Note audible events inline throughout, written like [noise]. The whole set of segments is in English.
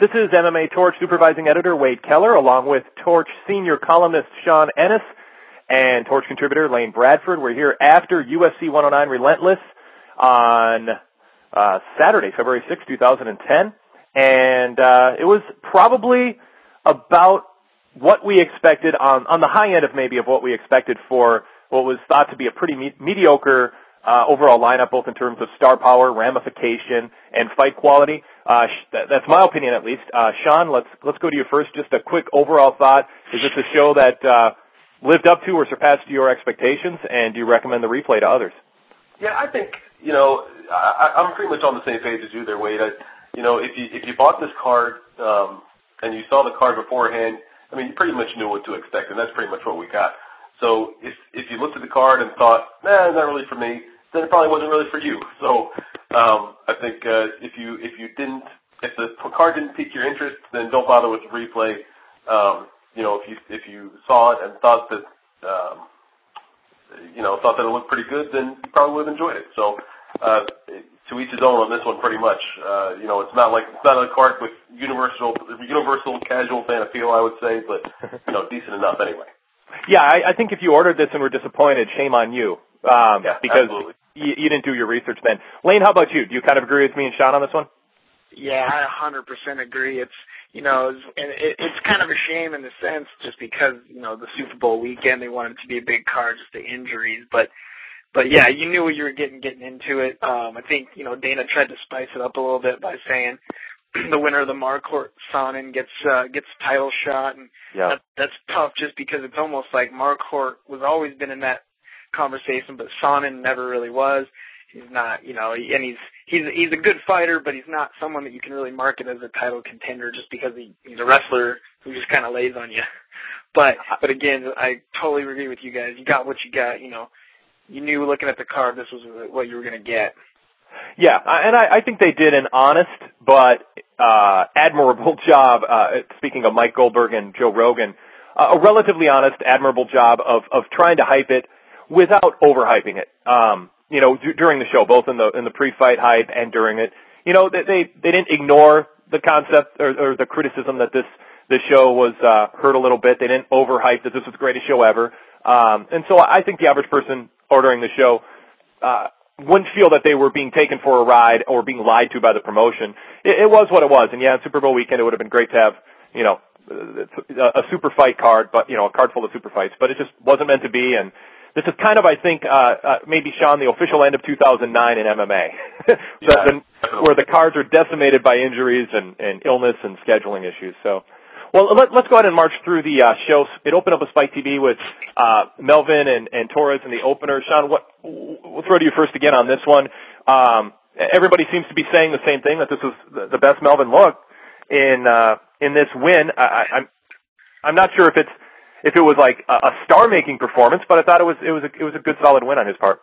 This is MMA Torch supervising editor Wade Keller, along with Torch senior columnist Sean Ennis and Torch contributor Lane Bradford. We're here after UFC 109 Relentless on uh, Saturday, February 6, 2010, and uh, it was probably about what we expected on on the high end of maybe of what we expected for what was thought to be a pretty me- mediocre overall lineup, both in terms of star power, ramification, and fight quality. Uh, that's my opinion, at least. Uh, Sean, let's let's go to you first. Just a quick overall thought. Is this a show that uh, lived up to or surpassed your expectations, and do you recommend the replay to others? Yeah, I think you know I, I'm pretty much on the same page as you there, Wade. I, you know, if you if you bought this card um, and you saw the card beforehand, I mean, you pretty much knew what to expect, and that's pretty much what we got. So if if you looked at the card and thought, nah, not really for me, then it probably wasn't really for you. So um, I think uh, if you if you didn't if the card didn't pique your interest, then don't bother with the replay. Um, you know, if you if you saw it and thought that um, you know thought that it looked pretty good, then you probably would have enjoyed it. So uh, to each his own on this one, pretty much. Uh, you know, it's not like it's not a card with universal universal casual fan appeal, I would say, but you know, decent enough anyway. Yeah, I, I think if you ordered this and were disappointed, shame on you. Um, yeah, because absolutely you, you didn't do your research then. Lane, how about you? Do you kind of agree with me and Sean on this one? Yeah, I 100% agree. It's you know, it's, and it, it's kind of a shame in the sense just because you know the Super Bowl weekend they wanted it to be a big card, just the injuries, but but yeah, you knew what you were getting getting into it. Um, I think you know Dana tried to spice it up a little bit by saying the winner of the Marquardt Sonnen gets uh, gets title shot, and yeah. that, that's tough just because it's almost like Marquardt was always been in that conversation, but Sonnen never really was. He's not, you know, and he's he's he's a good fighter, but he's not someone that you can really market as a title contender just because he, he's a wrestler who just kind of lays on you. But but again, I totally agree with you guys. You got what you got. You know, you knew looking at the card this was what you were going to get. Yeah, and I, I think they did an honest but uh, admirable [laughs] job. Uh, speaking of Mike Goldberg and Joe Rogan, uh, a relatively honest, admirable job of of trying to hype it without overhyping it. Um, you know, d- during the show, both in the in the pre-fight hype and during it, you know, they they, they didn't ignore the concept or, or the criticism that this this show was uh, hurt a little bit. They didn't overhype that this was the greatest show ever. Um, and so I think the average person ordering the show uh, wouldn't feel that they were being taken for a ride or being lied to by the promotion. It, it was what it was, and yeah, on Super Bowl weekend it would have been great to have you know a super fight card, but you know a card full of super fights, but it just wasn't meant to be, and this is kind of, I think, uh, uh, maybe Sean, the official end of 2009 in MMA, [laughs] yeah, the, where the cards are decimated by injuries and, and illness and scheduling issues. So, well, let, us go ahead and march through the uh, show. It opened up with Spike TV with uh, Melvin and, and Torres in the opener. Sean, what, we'll throw to you first again on this one. Um, everybody seems to be saying the same thing that this was the best Melvin look in uh, in this win. I, I'm I'm not sure if it's if it was like a, a star-making performance, but I thought it was it was a, it was a good solid win on his part.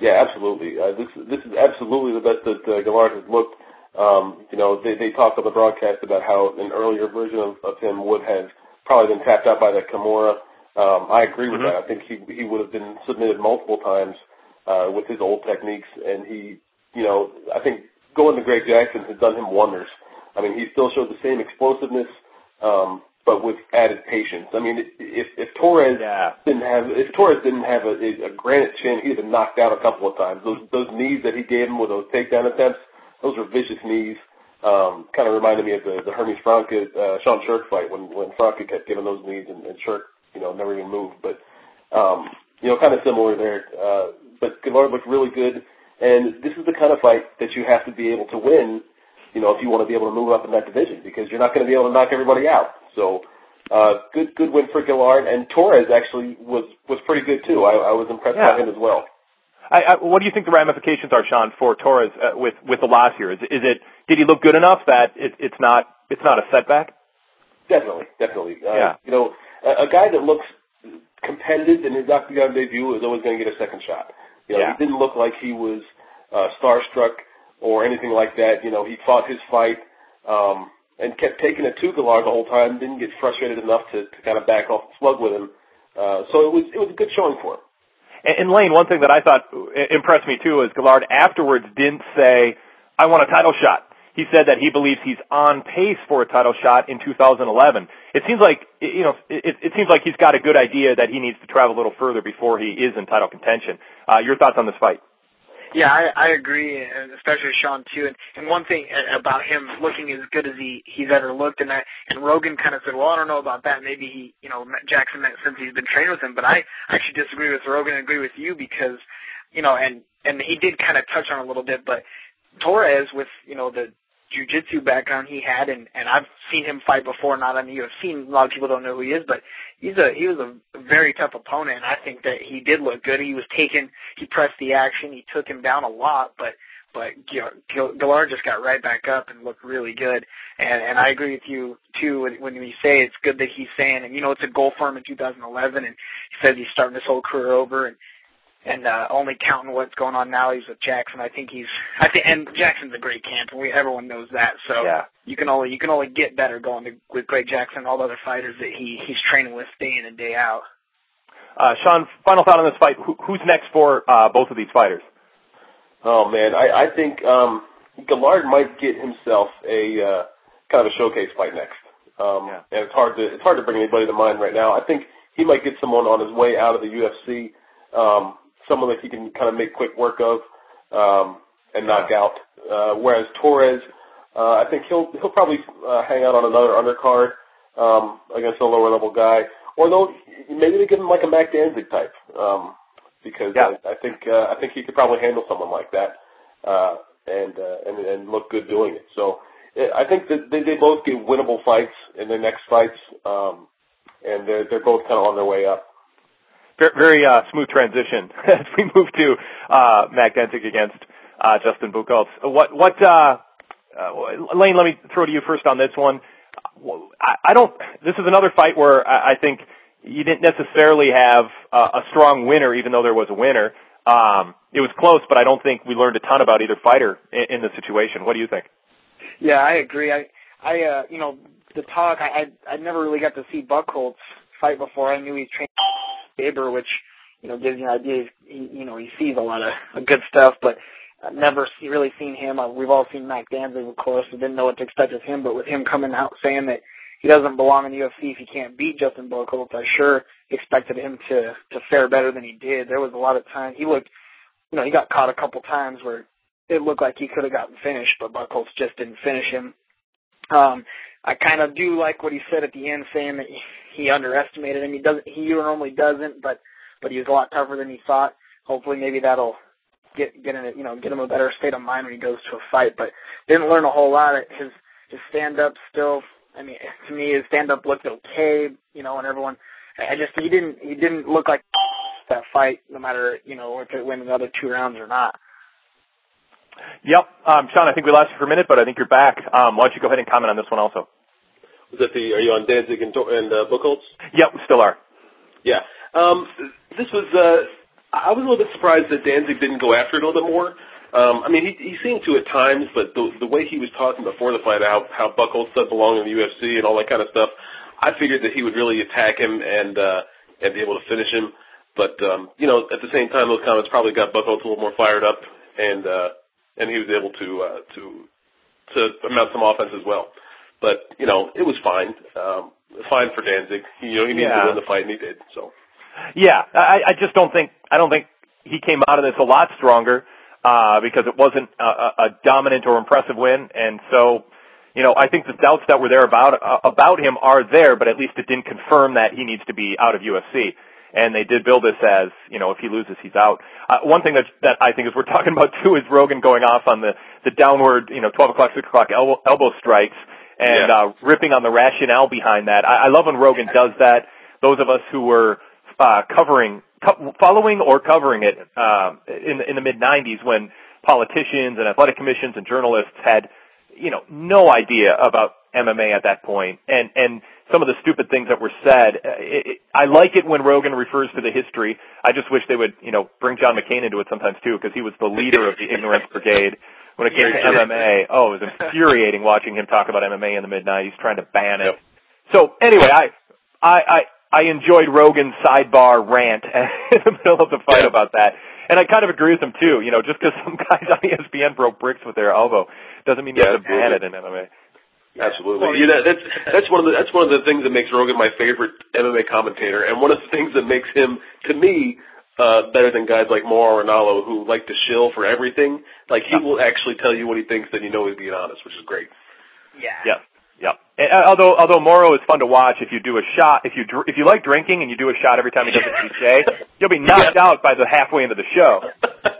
Yeah, absolutely. Uh, this this is absolutely the best that uh, Guillard has looked. Um, you know, they they talked on the broadcast about how an earlier version of, of him would have probably been tapped out by that Kimura. Um, I agree with mm-hmm. that. I think he he would have been submitted multiple times uh, with his old techniques, and he, you know, I think going to Greg Jackson has done him wonders. I mean, he still showed the same explosiveness. Um, but with added patience. I mean, if if Torres yeah. didn't have if Torres didn't have a, a granite chin, he'd have been knocked out a couple of times. Those those knees that he gave him with those takedown attempts, those were vicious knees. Um, kind of reminded me of the the Hermes Franca uh, Sean Sherk fight when when Franca kept giving those knees and, and Sherk you know never even moved. But um, you know, kind of similar there. Uh, but Guillard looked really good, and this is the kind of fight that you have to be able to win you know, if you want to be able to move up in that division because you're not going to be able to knock everybody out. So, uh, good, good win for Guillard and Torres actually was, was pretty good too. I, I was impressed yeah. by him as well. I, I, what do you think the ramifications are, Sean, for Torres uh, with with the loss here? Is, is it did he look good enough that it, it's not it's not a setback? Definitely, definitely. Uh, yeah. You know, a, a guy that looks competitive in his octagon debut is always going to get a second shot. You know, yeah. he didn't look like he was uh, starstruck or anything like that. You know, he fought his fight um, and kept taking to Guillard the whole time. Didn't get frustrated enough to, to kind of back off and slug with him. Uh, so it was it was a good showing for him. And, Lane, one thing that I thought impressed me too is Guillard afterwards didn't say, "I want a title shot." he said that he believes he's on pace for a title shot in 2011. It seems like you know it, it seems like he's got a good idea that he needs to travel a little further before he is in title contention. Uh, your thoughts on this fight? Yeah, I, I agree, and especially Sean too. And, and one thing about him looking as good as he he's ever looked, and that and Rogan kind of said, well, I don't know about that. Maybe he, you know, Jackson meant since he's been training with him. But I actually disagree with Rogan and agree with you because, you know, and and he did kind of touch on a little bit, but Torres with you know the jujitsu background he had, and and I've seen him fight before, not on the UFC. A lot of people don't know who he is, but he's a he was a very tough opponent, and I think that he did look good. He was taking, he pressed the action, he took him down a lot, but but Guillard just got right back up and looked really good. And and I agree with you too when you say it's good that he's saying, and you know it's a goal for him in 2011, and he says he's starting his whole career over, and and uh, only counting what's going on now. He's with Jackson. I think he's. I think, and Jackson's a great camp, and we everyone knows that. So yeah. you can only you can only get better going to, with Greg Jackson and all the other fighters that he he's training with day in and day out. Uh, Sean, final thought on this fight. Who, who's next for uh, both of these fighters? Oh man, I, I think um, Guillard might get himself a uh, kind of a showcase fight next. Um, yeah. And it's hard to it's hard to bring anybody to mind right now. I think he might get someone on his way out of the UFC. Um, someone that he can kind of make quick work of um, and knock out. Uh, whereas Torres, uh, I think he'll he'll probably uh, hang out on another undercard um, against a lower level guy, or they'll maybe they give him like a Mac Danzig type um, because yeah. I, I think uh, I think he could probably handle someone like that uh, and uh, and and look good doing it. So I think that they, they both get winnable fights in their next fights, um, and they're they're both kind of on their way up very uh, smooth transition [laughs] as we move to uh, Mac Danzig against uh, Justin Buchholz. What what Lane? Let me throw to you first on this one. I, I don't. This is another fight where I, think you didn't necessarily have a strong winner, even though there was a winner. Um, it was close, but I don't think we learned a ton about either fighter in, the situation. What do you think? Yeah, I agree. I, I, uh, you know, the talk. I, I, I never really got to see Buchholz fight before. I knew he trained Faber, which you know gives you an idea. He, you know, he sees a lot of [laughs] good stuff, but I've never see, really seen him. Uh, we've all seen Mac Danzig, of course. We didn't know what to expect of him, but with him coming out saying that he doesn't belong in the UFC if he can't beat Justin Buchholz, I sure expected him to to fare better than he did. There was a lot of time he looked, you know, he got caught a couple times where it looked like he could have gotten finished, but Buchholz just didn't finish him. Um, I kind of do like what he said at the end, saying that he underestimated him. He doesn't. He normally doesn't, but but he was a lot tougher than he thought. Hopefully, maybe that'll get get in a, you know get him a better state of mind when he goes to a fight. But didn't learn a whole lot. His his stand up still. I mean, to me, his stand up looked okay. You know, and everyone. I just he didn't he didn't look like that fight, no matter you know if it went another two rounds or not. Yep, um, Sean. I think we lost you for a minute, but I think you're back. Um, why don't you go ahead and comment on this one also? Was that the? Are you on Danzig and, and uh, Buchholz? Yep, we still are. Yeah. Um, this was. Uh, I was a little bit surprised that Danzig didn't go after it a little bit more. Um, I mean, he, he seemed to at times, but the, the way he was talking before the fight, how how Buchholz doesn't belong in the UFC and all that kind of stuff, I figured that he would really attack him and uh, and be able to finish him. But um, you know, at the same time, those comments probably got Buchholz a little more fired up, and uh, and he was able to uh, to to mount some offense as well. But you know, it was fine. Um, fine for Danzig. You know, he needed yeah. to win the fight, and he did. So. Yeah, I, I just don't think I don't think he came out of this a lot stronger uh, because it wasn't a, a dominant or impressive win, and so you know, I think the doubts that were there about uh, about him are there, but at least it didn't confirm that he needs to be out of UFC. And they did build this as, you know, if he loses, he's out. Uh, one thing that that I think is we're [laughs] talking about too is Rogan going off on the the downward, you know, 12 o'clock, 6 o'clock elbow, elbow strikes and yeah. uh, ripping on the rationale behind that. I, I love when Rogan does that. Those of us who were uh, covering, co- following or covering it uh, in in the mid '90s, when politicians and athletic commissions and journalists had, you know, no idea about MMA at that point, and and some of the stupid things that were said. Uh, it, it, I like it when Rogan refers to the history. I just wish they would, you know, bring John McCain into it sometimes too, because he was the leader of the ignorance brigade when it came to MMA. Oh, it was infuriating watching him talk about MMA in the mid '90s, trying to ban it. Yep. So anyway, I, I, I, I enjoyed Rogan's sidebar rant [laughs] in the middle of the fight Yeah. about that. And I kind of agree with him too. You know, just because some [laughs] guys on ESPN broke bricks with their elbow doesn't mean you Yeah, have to ban it in MMA. Absolutely. Well, you know, that's that's one of the that's one of the things that makes Rogan my favorite MMA commentator, and one of the things that makes him, to me, uh, better than guys like Mauro Ranallo who like to shill for everything. Like he will actually tell you what he thinks, then you know he's being honest, which is great. Yeah. Yep. Yep. And, uh, although although Mauro is fun to watch if you do a shot if you dr- if you like drinking and you do a shot every time he does a cliche, [laughs] you'll be knocked Yeah. out by the halfway into the show.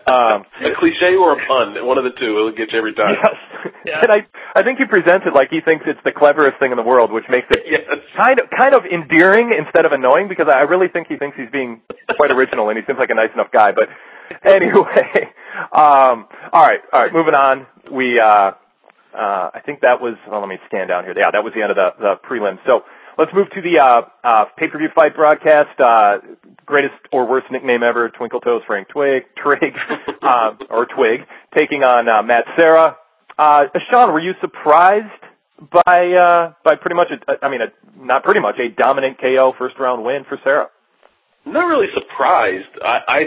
Um, a cliche or a pun, one of the two, it'll get you every time. Yes. [laughs] Yeah. And I I think he presents it like he thinks it's the cleverest thing in the world, which makes it [laughs] Yes. kind of kind of endearing instead of annoying because I really think he thinks he's being quite original and he seems like a nice enough guy. But anyway, um, all right, all right, moving on. We uh, I think that was. Well, let me scan down here. Yeah, that was the end of the the prelim. So let's move to the uh, uh, pay per view fight broadcast. Uh, greatest or worst nickname ever, Twinkle Toes Frank Twig, [laughs] Trigg, um, or Twig, taking on uh, Matt Serra. Uh, Sean, were you surprised by uh, by pretty much? A, I mean, a, not pretty much a dominant KO first round win for Serra. Not really surprised. I, I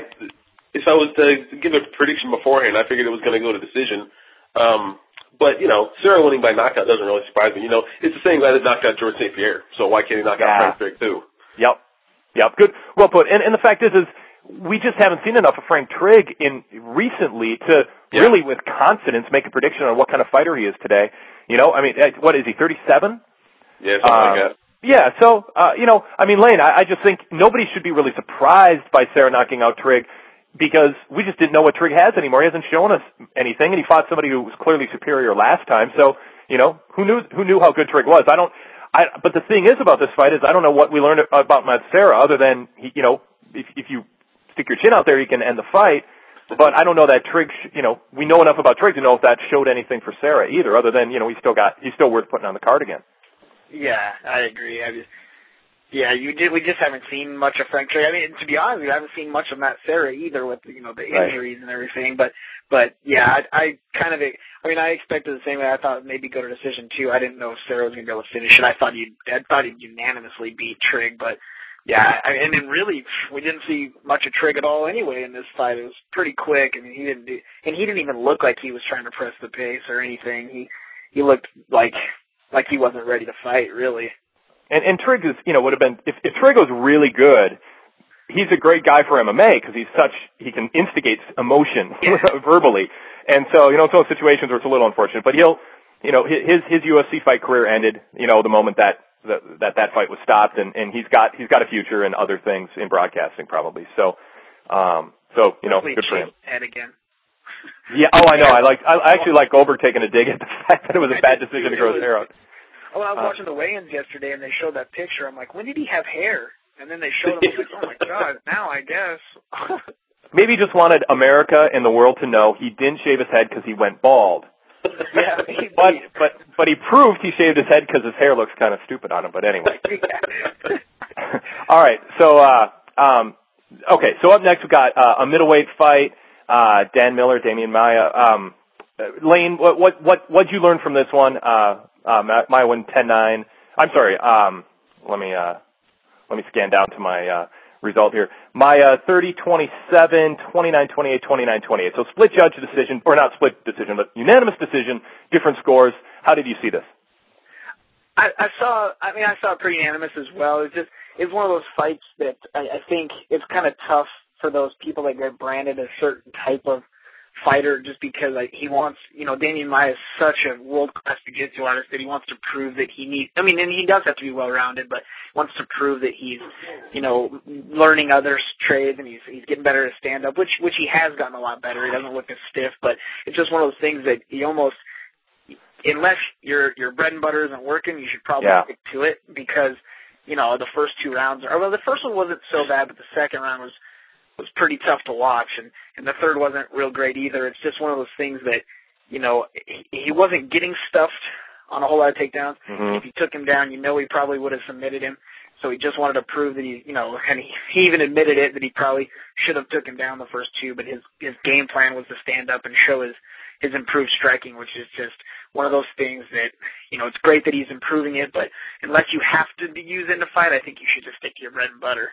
if I was to give a prediction beforehand, I figured it was going to go to decision. Um, but you know, Serra winning by knockout doesn't really surprise me. You know, it's the same guy that knocked out George St. Pierre, so why can't he knock Yeah. out Frank Trigg too? Yep. Yep. Good. Well put. And, and the fact is, is we just haven't seen enough of Frank Trigg in recently to Yeah. really, with confidence, make a prediction on what kind of fighter he is today. You know, I mean, eh, what is he? Thirty-seven. Yeah, something like Um, that. Yeah, so uh, you know, I mean, Lane, I, I just think nobody should be really surprised by Serra knocking out Trigg because we just didn't know what Trigg has anymore. He hasn't shown us anything, and he fought somebody who was clearly superior last time. So you know, who knew who knew how good Trigg was? I don't. I, but the thing is about this fight is I don't know what we learned about Matt Serra other than he, you know, if if you stick your chin out there, you can end the fight. But I don't know that Trigg, you know, we know enough about Trigg to know if that showed anything for Serra either, other than, you know, he's still got, he's still worth putting on the card again. Yeah, I agree. I just, yeah, you did. We just haven't seen much of Frank Trigg. I mean, to be honest, we haven't seen much of Matt Serra either, with you know the Right. injuries and everything. But, but yeah, I, I kind of, I mean, I expected the same way. I thought maybe go to decision too. I didn't know if Serra was going to be able to finish it. I thought he, I thought he'd unanimously beat Trigg, but. Yeah, I, and then really, we didn't see much of Trigg at all anyway in this fight. It was pretty quick. I mean, he didn't do, and he didn't even look like he was trying to press the pace or anything. He, he looked like, like he wasn't ready to fight, really. And, and Trigg is, you know, would have been, if, if Trigg was really good, he's a great guy for MMA because he's such, he can instigate emotion [laughs] Yeah. verbally. And so, you know, some situations where it's a little unfortunate, but he'll, you know, his, his UFC fight career ended, you know, the moment that, that, that, that fight was stopped and, and he's got, he's got a future in other things in broadcasting probably. So, um, so, you know, good for him. Head again. Yeah. Oh, I know. I like, I I actually like Goldberg taking a dig at the [laughs] fact that it was a bad decision to grow his hair out. Oh, I was Uh, watching the weigh-ins yesterday, and they showed that picture. I'm like, when did he have hair? And then they showed him. I'm like, oh my [laughs] god! Now I guess. [laughs] Maybe he just wanted America and the world to know he didn't shave his head because he went bald. [laughs] yeah. But but but he proved he shaved his head because his hair looks kind of stupid on him. But anyway. All right. So uh um okay. So up next we got uh, a middleweight fight. Uh Dan Miller, Demian Maia. Um uh, Lane, what what what what'd you learn from this one? Uh uh Ma- Maia won 10-9. I'm sorry. Um let me uh let me scan down to my uh result here. Maia 30 27, 29 28, 29 28. So split judge decision or not split decision, but unanimous decision, different scores. How did you see this? I, I saw. I mean, I saw it pretty unanimous as well. It's just it's one of those fights that I, I think it's kind of tough for those people that get branded a certain type of fighter just because like he wants you know Demian Maia is such a world class jiu jitsu artist that he wants to prove that he needs I mean and he does have to be well rounded but wants to prove that he's you know learning other trades and he's he's getting better at stand up which which he has gotten a lot better he doesn't look as stiff but it's just one of those things that he almost unless your your bread and butter isn't working you should probably Yeah. stick to it because you know the first two rounds or well the first one wasn't so bad but the second round was was pretty tough to watch and and the third wasn't real great either it's just one of those things that you know he, he wasn't getting stuffed on a whole lot of takedowns Mhm. if you took him down you know he probably would have submitted him So he just wanted to prove that he, you know, [laughs] and he, he even admitted it that he probably should have took him down the first two, but his his game plan was to stand up and show his his improved striking, which is just one of those things that, you know, it's great that he's improving it, but unless you have to use it in a fight, I think you should just stick to your bread and butter.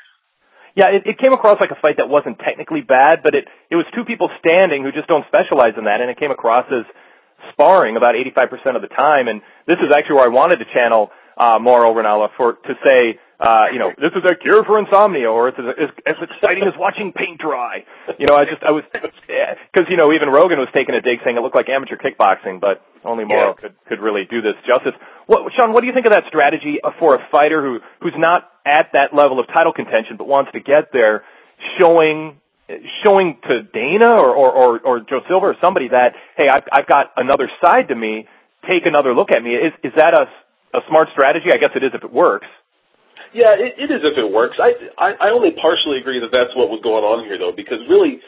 Yeah, it, it came across like a fight that wasn't technically bad, but it it was two people standing who just don't specialize in that, and it came across as sparring about 85% of the time. And this is actually where I wanted to channel uh, Mauro Ranallo for to say uh, you know, this is a cure for insomnia, or it's as, as exciting as watching paint dry. You know, I just, I was, [laughs] because you know, even Rogan was taking a dig, saying it looked like amateur kickboxing, but only Mauro yeah. could could really do this justice. What, Sean, what do you think of that strategy for a fighter who who's not at that level of title contention, but wants to get there, showing showing to Dana or or or, or Joe Silva or somebody that, hey, I've, I've got another side to me. Take another look at me. Is is that a a smart strategy? I guess it is if it works. Yeah, it, it is if it works. I, I I only partially agree that that's what was going on here though, because really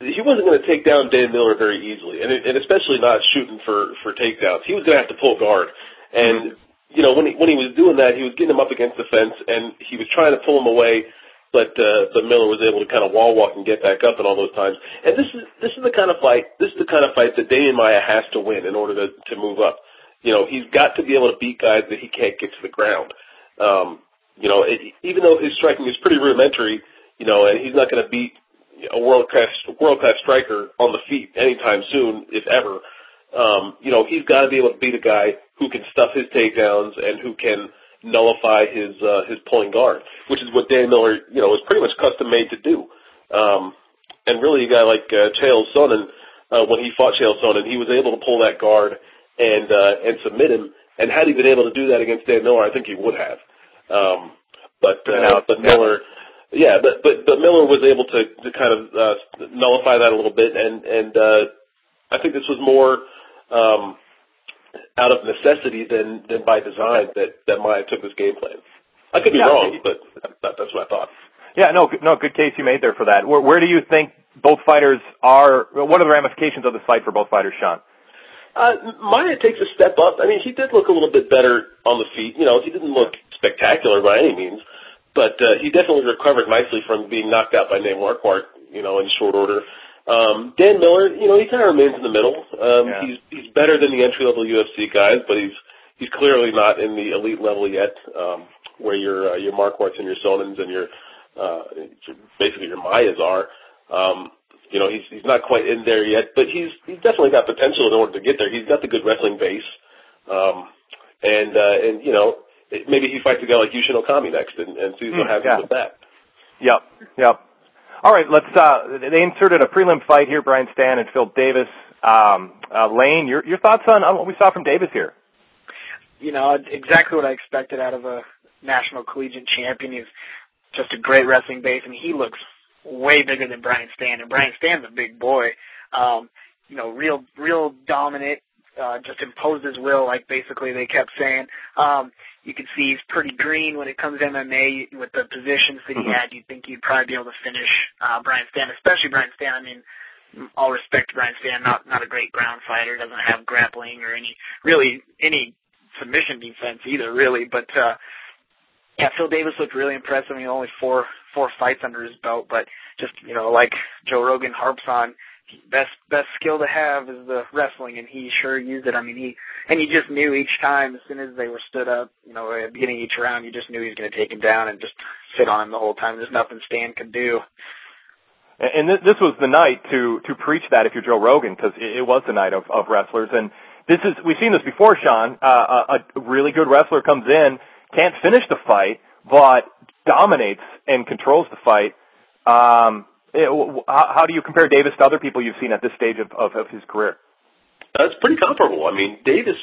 he wasn't going to take down Dan Miller very easily, and and especially not shooting for for takedowns. He was going to have to pull guard, and you know when he when he was doing that, he was getting him up against the fence, and he was trying to pull him away. But uh, but Miller was able to kind of wall walk and get back up in all those times. And this is this is the kind of fight this is the kind of fight that Demian Maia has to win in order to to move up. You know he's got to be able to beat guys that he can't get to the ground. Um, you know, it, even though his striking is pretty rudimentary, you know, and he's not going to beat a world class world class striker on the feet anytime soon, if ever. Um, you know, he's got to be able to beat a guy who can stuff his takedowns and who can nullify his uh, his pulling guard, which is what Dan Miller, you know, is pretty much custom made to do. Um, and really, a guy like uh, Chael Sonnen, uh, when he fought Chael Sonnen, he was able to pull that guard and uh, and submit him. And had he been able to do that against Dan Miller, I think he would have. Um, but uh, but Miller, yeah, but but but Miller was able to to kind of uh, nullify that a little bit, and and uh, I think this was more um, out of necessity than than by design that that Maia took this game plan. I could be yeah, wrong, but that, that's what I thought. Yeah, no, no, good case you made there for that. Where, where do you think both fighters are? What are the ramifications of this fight for both fighters, Sean? Uh, Maia takes a step up. I mean, he did look a little bit better on the feet. You know, he didn't look spectacular by any means, but uh, he definitely recovered nicely from being knocked out by Nate Marquardt, you know, in short order. Um, Dan Miller, you know, he kind of remains in the middle. Um, yeah. He's he's better than the entry level UFC guys, but he's he's clearly not in the elite level yet, um, where your uh, your Marquardts and your Sonnens and your uh, basically your Maias are. Um, you know, he's he's not quite in there yet, but he's he's definitely got potential in order to get there. He's got the good wrestling base, um, and uh, and you know, maybe he fights a guy like Yushin Okami next and, and sees what mm, happens yeah. with that. Yep, yep. All right, let's. Uh, they inserted a prelim fight here: Brian Stann and Phil Davis. Um, uh, Lane, your your thoughts on, on what we saw from Davis here? You know, exactly what I expected out of a national collegiate champion. He's just a great wrestling base, and he looks way bigger than Brian Stann. And Brian Stann's a big boy. Um, you know, real, real dominant, uh, just imposed his will, like basically they kept saying. Um, you can see he's pretty green when it comes to MMA with the positions that he mm-hmm. had. You'd think he'd probably be able to finish uh, Brian Stann, especially Brian Stann. I mean, all respect to Brian Stann, not not a great ground fighter, doesn't have grappling or any really any submission defense either, really. But uh, yeah, Phil Davis looked really impressive. I mean, only four four fights under his belt, but just you know, like Joe Rogan harps on, best best skill to have is the wrestling, and he sure used it. I mean, he and you just knew each time as soon as they were stood up, you know, at the beginning of each round, you just knew he was going to take him down and just sit on him the whole time. There's nothing Stann could do. And this was the night to to preach that if you're Joe Rogan, because it was the night of of wrestlers. And this is we've seen this before, Sean. Uh, a, a really good wrestler comes in, can't finish the fight, but dominates and controls the fight. Um, it, how, how do you compare Davis to other people you've seen at this stage of, of, of his career? That's pretty comparable. I mean, Davis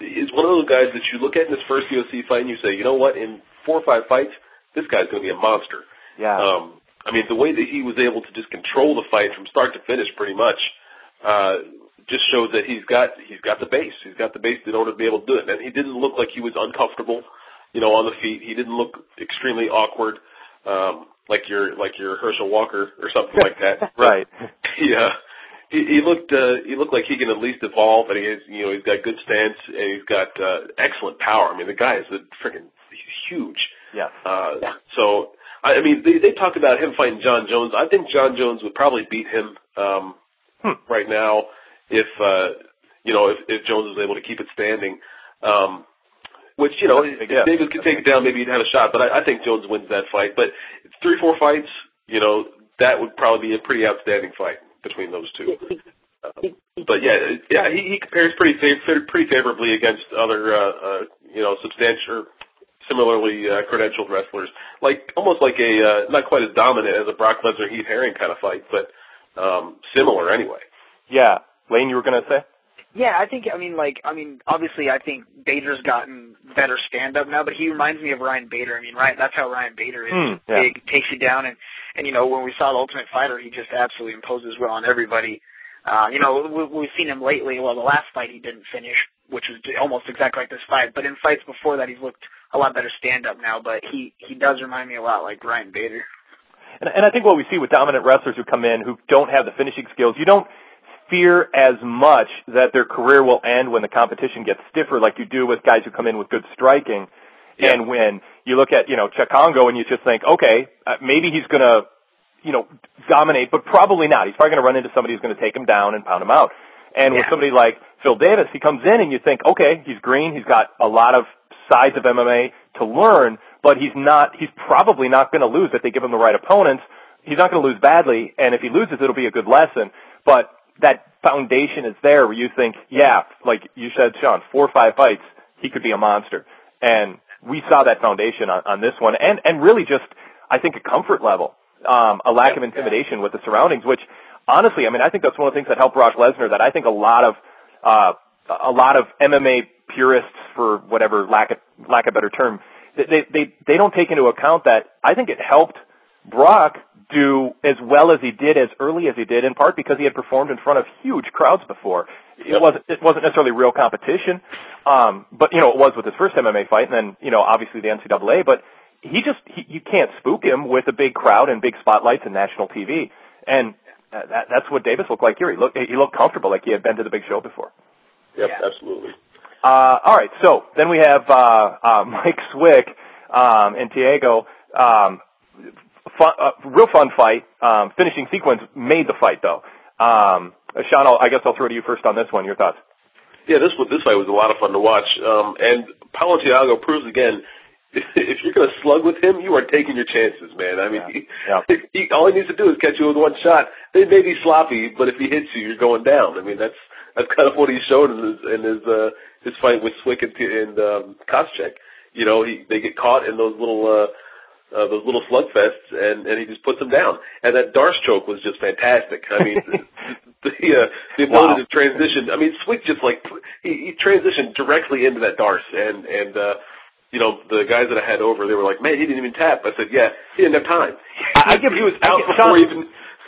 is one of those guys that you look at in his first UFC fight and you say, you know what, in four or five fights, this guy's going to be a monster. Yeah. Um, I mean, the way that he was able to just control the fight from start to finish, pretty much, uh, just shows that he's got he's got the base. He's got the base in order to be able to do it. And he didn't look like he was uncomfortable, you know, on the feet. He didn't look extremely awkward. Um, like your like your Herschel Walker or something like that. [laughs] right. Yeah. He, he looked uh, he looked like he can at least evolve, and he is you know he's got good stance and he's got uh, excellent power. I mean the guy is a freaking huge. Yes. Uh, yeah. So, I, I mean, they, they talked about him fighting Jon Jones. I think Jon Jones would probably beat him um, hmm. right now if uh, you know if, if Jones was able to keep it standing. Um, which you know, if. Davis could take it down, maybe he'd have a shot. But I, I think Jones wins that fight. But three, four fights, you know, that would probably be a pretty outstanding fight between those two. Um, but yeah, yeah, he, he compares pretty fav- pretty favorably against other uh, uh, you know substantial, similarly uh, credentialed wrestlers. Like almost like a uh, not quite as dominant as a Brock Lesnar Heath Herring kind of fight, but um, similar anyway. Yeah, Lane, you were gonna say? Yeah, I think I mean like I mean obviously I think Bader's gotten better stand up now, but he reminds me of Ryan Bader. I mean, Ryan that's how Ryan Bader is. Mm, yeah. Big, takes you down and and you know, when we saw the Ultimate Fighter, he just absolutely imposes will on everybody. Uh, you know, we, we've seen him lately. Well, the last fight he didn't finish, which was almost exactly like this fight. But in fights before that, he's looked a lot better stand up now. But he he does remind me a lot like Ryan Bader. And, and I think what we see with dominant wrestlers who come in who don't have the finishing skills, you don't fear as much that their career will end when the competition gets stiffer like you do with guys who come in with good striking. Yeah. And when you look at, you know, Cheick Kongo and you just think, okay, uh, maybe he's going to, you know, dominate, but probably not. He's probably going to run into somebody who's going to take him down and pound him out. And yeah. with somebody like Phil Davis, he comes in and you think, okay, he's green, he's got a lot of sides of MMA to learn, but he's not, he's probably not going to lose if they give him the right opponents. He's not going to lose badly, and if he loses, it'll be a good lesson. But that foundation is there where you think, yeah, like you said, Sean, four or five fights, he could be a monster. And we saw that foundation on, on this one, and and really just, I think, a comfort level, um, a lack of intimidation with the surroundings. Which, honestly, I mean, I think that's one of the things that helped Brock Lesnar. That I think a lot of uh, a lot of MMA purists, for whatever lack of lack of better term, they they they don't take into account that I think it helped Brock do as well as he did as early as he did, in part because he had performed in front of huge crowds before. It wasn't it wasn't necessarily real competition, um, but you know it was with his first MMA fight, and then you know obviously the NCAA. But he just he, you can't spook him with a big crowd and big spotlights and national TV, and that, that's what Davis looked like here. He looked he looked comfortable, like he had been to the big show before. Yep, yeah. absolutely. Uh, all right, so then we have uh, uh, [laughs] Mike Swick um, and Thiago. Um, fun, uh, real fun fight. Um, finishing sequence made the fight though. Um, Sean, I'll, I guess I'll throw to you first on this one. Your thoughts? Yeah, this this fight was a lot of fun to watch. Um, and Paulo Thiago proves again, [laughs] if you're going to slug with him, you are taking your chances, man. I mean, yeah. [laughs] Yeah. He, he, all he needs to do is catch you with one shot. They may be sloppy, but if he hits you, you're going down. I mean, that's that's kind of what he showed in his in his uh, his fight with Swick and, and um, Koscheck. You know, he they get caught in those little. Uh, uh, those little slugfests, and and he just puts them down. And that D'Arce choke was just fantastic. I mean, [laughs] [laughs] the uh, the ability wow. to transition. I mean, Swick just like he, he transitioned directly into that D'Arce, and and uh, you know the guys that I had over, they were like, "Man, he didn't even tap." I said, "Yeah, he didn't have time. I, I [laughs] give he was out give, before Sean, even."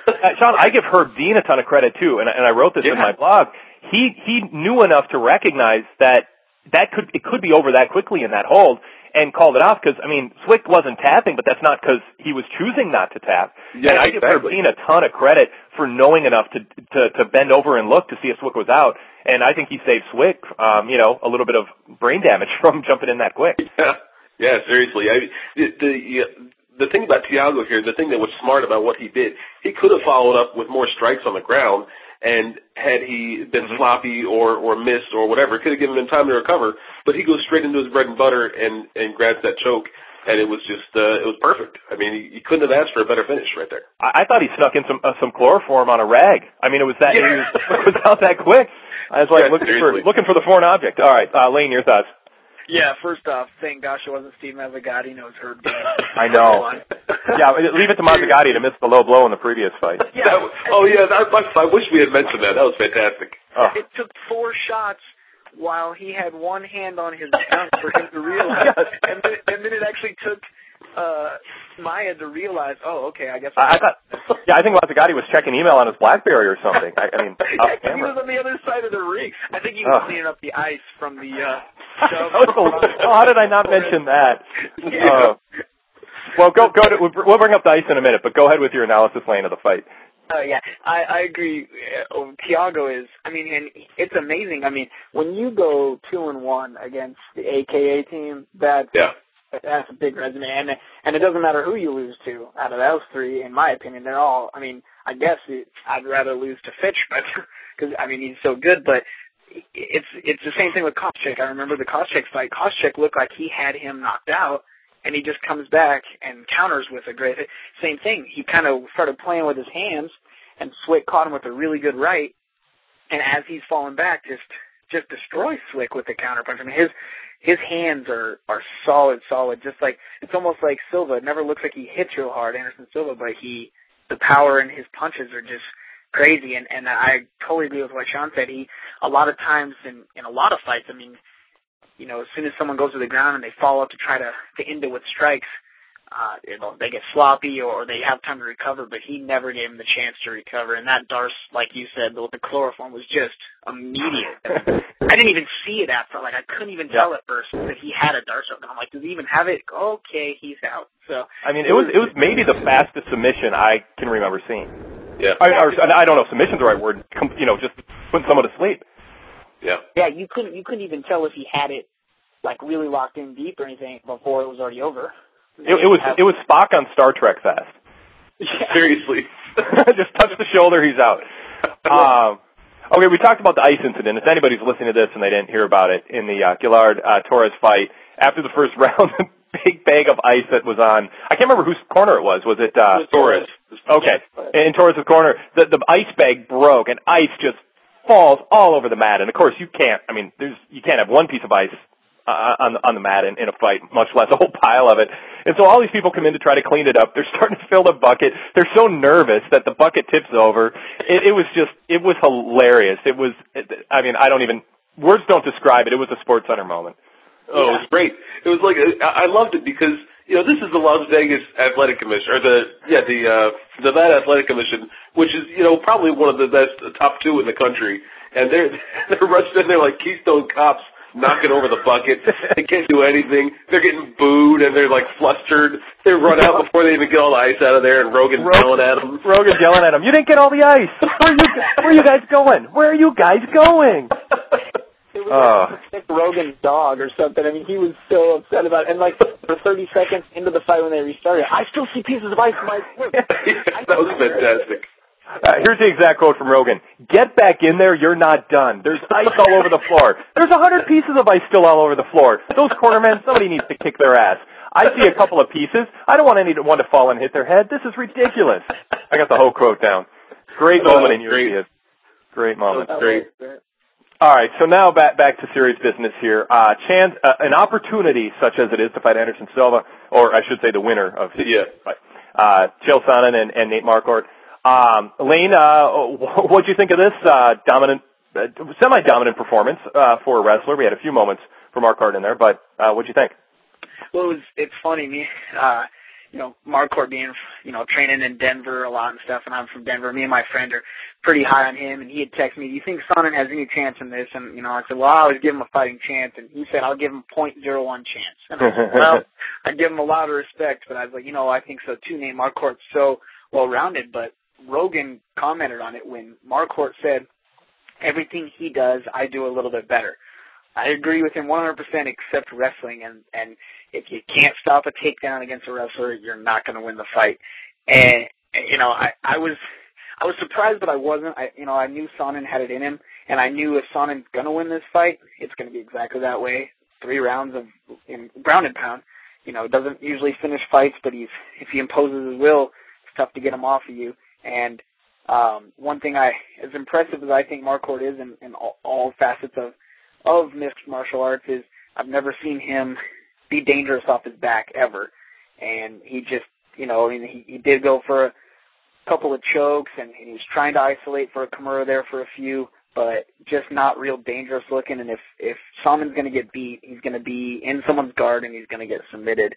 uh, Sean, I give Herb Dean a ton of credit too, and and I wrote this yeah. in my blog. He he knew enough to recognize that that could it could be over that quickly in that hold and called it off because I mean Swick wasn't tapping, but that's not because he was choosing not to tap. Yeah, and I exactly. give Dean a ton of credit for knowing enough to to to bend over and look to see if Swick was out, and I think he saved Swick, um, you know, a little bit of brain damage [laughs] from jumping in that quick. Yeah, yeah, seriously. I the the. The thing about Thiago here, the thing that was smart about what he did, he could have followed up with more strikes on the ground, and had he been sloppy or or missed or whatever, it could have given him time to recover. But he goes straight into his bread and butter and and grabs that choke, and it was just uh, it was perfect. I mean, you couldn't have asked for a better finish right there. I, I thought he snuck in some uh, some chloroform on a rag. I mean, it was that yeah. [laughs] it was out that quick. I was like yeah, looking seriously. for looking for the foreign object. All right, uh, Lane, your thoughts? Yeah, first off, thank gosh it wasn't Steve Mazzagatti. Knows Herb Dean. [laughs] I know. [laughs] yeah, leave it to Mazzagatti to miss the low blow in the previous fight. Yeah. That, oh yeah, that, I, I wish we had mentioned that. That was fantastic. Oh. It took four shots while he had one hand on his gun for him to [laughs] realize, and, then, and then it actually took uh Maia to realize, oh, okay, I guess. I, I thought, yeah, I think Mazzagatti was checking email on his BlackBerry or something. I, I mean, [laughs] yeah, he was on the other side of the ring. I think he was Oh. cleaning up the ice from the. uh [laughs] oh, oh, how did I not mention that? [laughs] Yeah. Uh, well, go go. To, we'll bring up the ice in a minute, but go ahead with your analysis, Lane, of the fight. Uh, yeah, I, I agree. Uh, Thiago is. I mean, and it's amazing. I mean, when you go two and one against the AKA team, that Yeah. That's a big resume, and and it doesn't matter who you lose to out of those three. In my opinion, they're all. I mean, I guess it, I'd rather lose to Fitch, but [laughs] because I mean he's so good, but it's it's the same thing with Koscheck. I remember the Koscheck fight. Koscheck looked like he had him knocked out, and he just comes back and counters with a great. Same thing. He kind of started playing with his hands, and Swick caught him with a really good right, and as he's falling back, just just destroys Swick with the counter punch. I mean his his hands are are solid, solid. Just like it's almost like Silva. It never looks like he hits real hard, Anderson Silva, but he the power in his punches are just crazy. And and I totally agree with what Sean said. He a lot of times in in a lot of fights. I mean, you know, as soon as someone goes to the ground and they fall up to try to to end it with strikes, uh, you know, they get sloppy or they have time to recover, but he never gave him the chance to recover. And that D'Arce, like you said, with the chloroform was just immediate. [laughs] I didn't even see it after, like I couldn't even tell at first that he had a D'Arce open. I'm like, does he even have it? Okay, he's out. So I mean, it was it was maybe the fastest submission I can remember seeing. Yeah. I, or, I don't know if submission's the right word. You know, just putting someone to sleep. Yeah. Yeah, you couldn't you couldn't even tell if he had it like really locked in deep or anything before it was already over. It, it was it was Spock on Star Trek fast. Yeah. Seriously. [laughs] Just touch the shoulder, he's out. Um, okay, we talked about the ice incident. If anybody's listening to this and they didn't hear about it in the uh, Guillard uh, Torres fight, after the first [laughs] round, the big bag of ice that was on I can't remember whose corner it was. Was it uh Torres? Okay. In Torres' corner, the the ice bag broke and ice just falls all over the mat. And of course, you can't. I mean, there's you can't have one piece of ice uh, on the, on the mat in, in a fight, much less a whole pile of it. And so all these people come in to try to clean it up. They're [laughs] starting to fill the bucket. They're so nervous that the bucket tips over. It, it was just, it was hilarious. It was, it, I mean, I don't even, words don't describe it. It was a Sports Center moment. Oh, it was great. It was like I loved it because you know this is the Las Vegas Athletic Commission or the yeah the uh Nevada Athletic Commission, which is you know probably one of the best top two in the country, and they're [laughs] they're rushing in there like Keystone cops knocking over the bucket. [laughs] They can't do anything. They're getting booed and they're like flustered. They run out before they even get all the ice out of there, and Rogan's Rog- yelling at them. Rogan's yelling at them. You didn't get all the ice. Where are you, where are you guys going? Where are you guys going? [laughs] It was Oh. like ah. Nick Rogan's dog or something. I mean, he was so upset about it. And like for 30 seconds into the fight when they restarted, I still see pieces of ice in my [laughs] foot. that was fantastic. Uh, here's the exact quote from Rogan. Get back in there, you're not done. There's ice all over the floor. There's a hundred pieces of ice still all over the floor. Those cornermen, somebody needs to kick their ass. I see a couple of pieces. I don't want anyone to fall and hit their head. This is ridiculous. I got the whole quote down. Great moment in. UFC. Great moment. Great. All right, so now back back to serious business here. Uh, chance, uh, an opportunity such as it is to fight Anderson Silva, or I should say the winner of Yeah. fight, uh, Chael Sonnen and, and Nate Marquardt. Um, Lane, uh, what do you think of this uh, dominant, uh, semi-dominant performance uh, for a wrestler? We had a few moments for Marquardt in there, but uh, what do you think? Well, it was, it's funny, me, uh, you know, Marquardt being, you know, training in Denver a lot and stuff, and I'm from Denver. Me and my friend are pretty high on him, and he had texted me, "Do you think Sonnen has any chance in this?" And you know, I said, "Well, I always give him a fighting chance," and he said, "I'll give him point zero one chance." And I said, [laughs] "Well, I give him a lot of respect, but I was like, you know, I think so too. Nate Marquardt's so well rounded, but Rogan commented on it when Marquardt said, "Everything he does, I do a little bit better." I agree with him 100% except wrestling and and if you can't stop a takedown against a wrestler, you're not going to win the fight. And you know, I I was I was surprised but I wasn't. I you know, I knew Sonnen had it in him and I knew if Sonnen's going to win this fight, it's going to be exactly that way. 3 rounds of in ground and pound. You know, doesn't usually finish fights, but he's if he imposes his will, it's tough to get him off of you. And um one thing I as impressive as I think Marquardt is in, in all, all facets of of mixed martial arts is I've never seen him be dangerous off his back ever. And he just, you know, I mean, he, he did go for a couple of chokes and, and he was trying to isolate for a Kimura there for a few, but just not real dangerous looking. And if, if Sonnen's going to get beat, he's going to be in someone's guard and he's going to get submitted.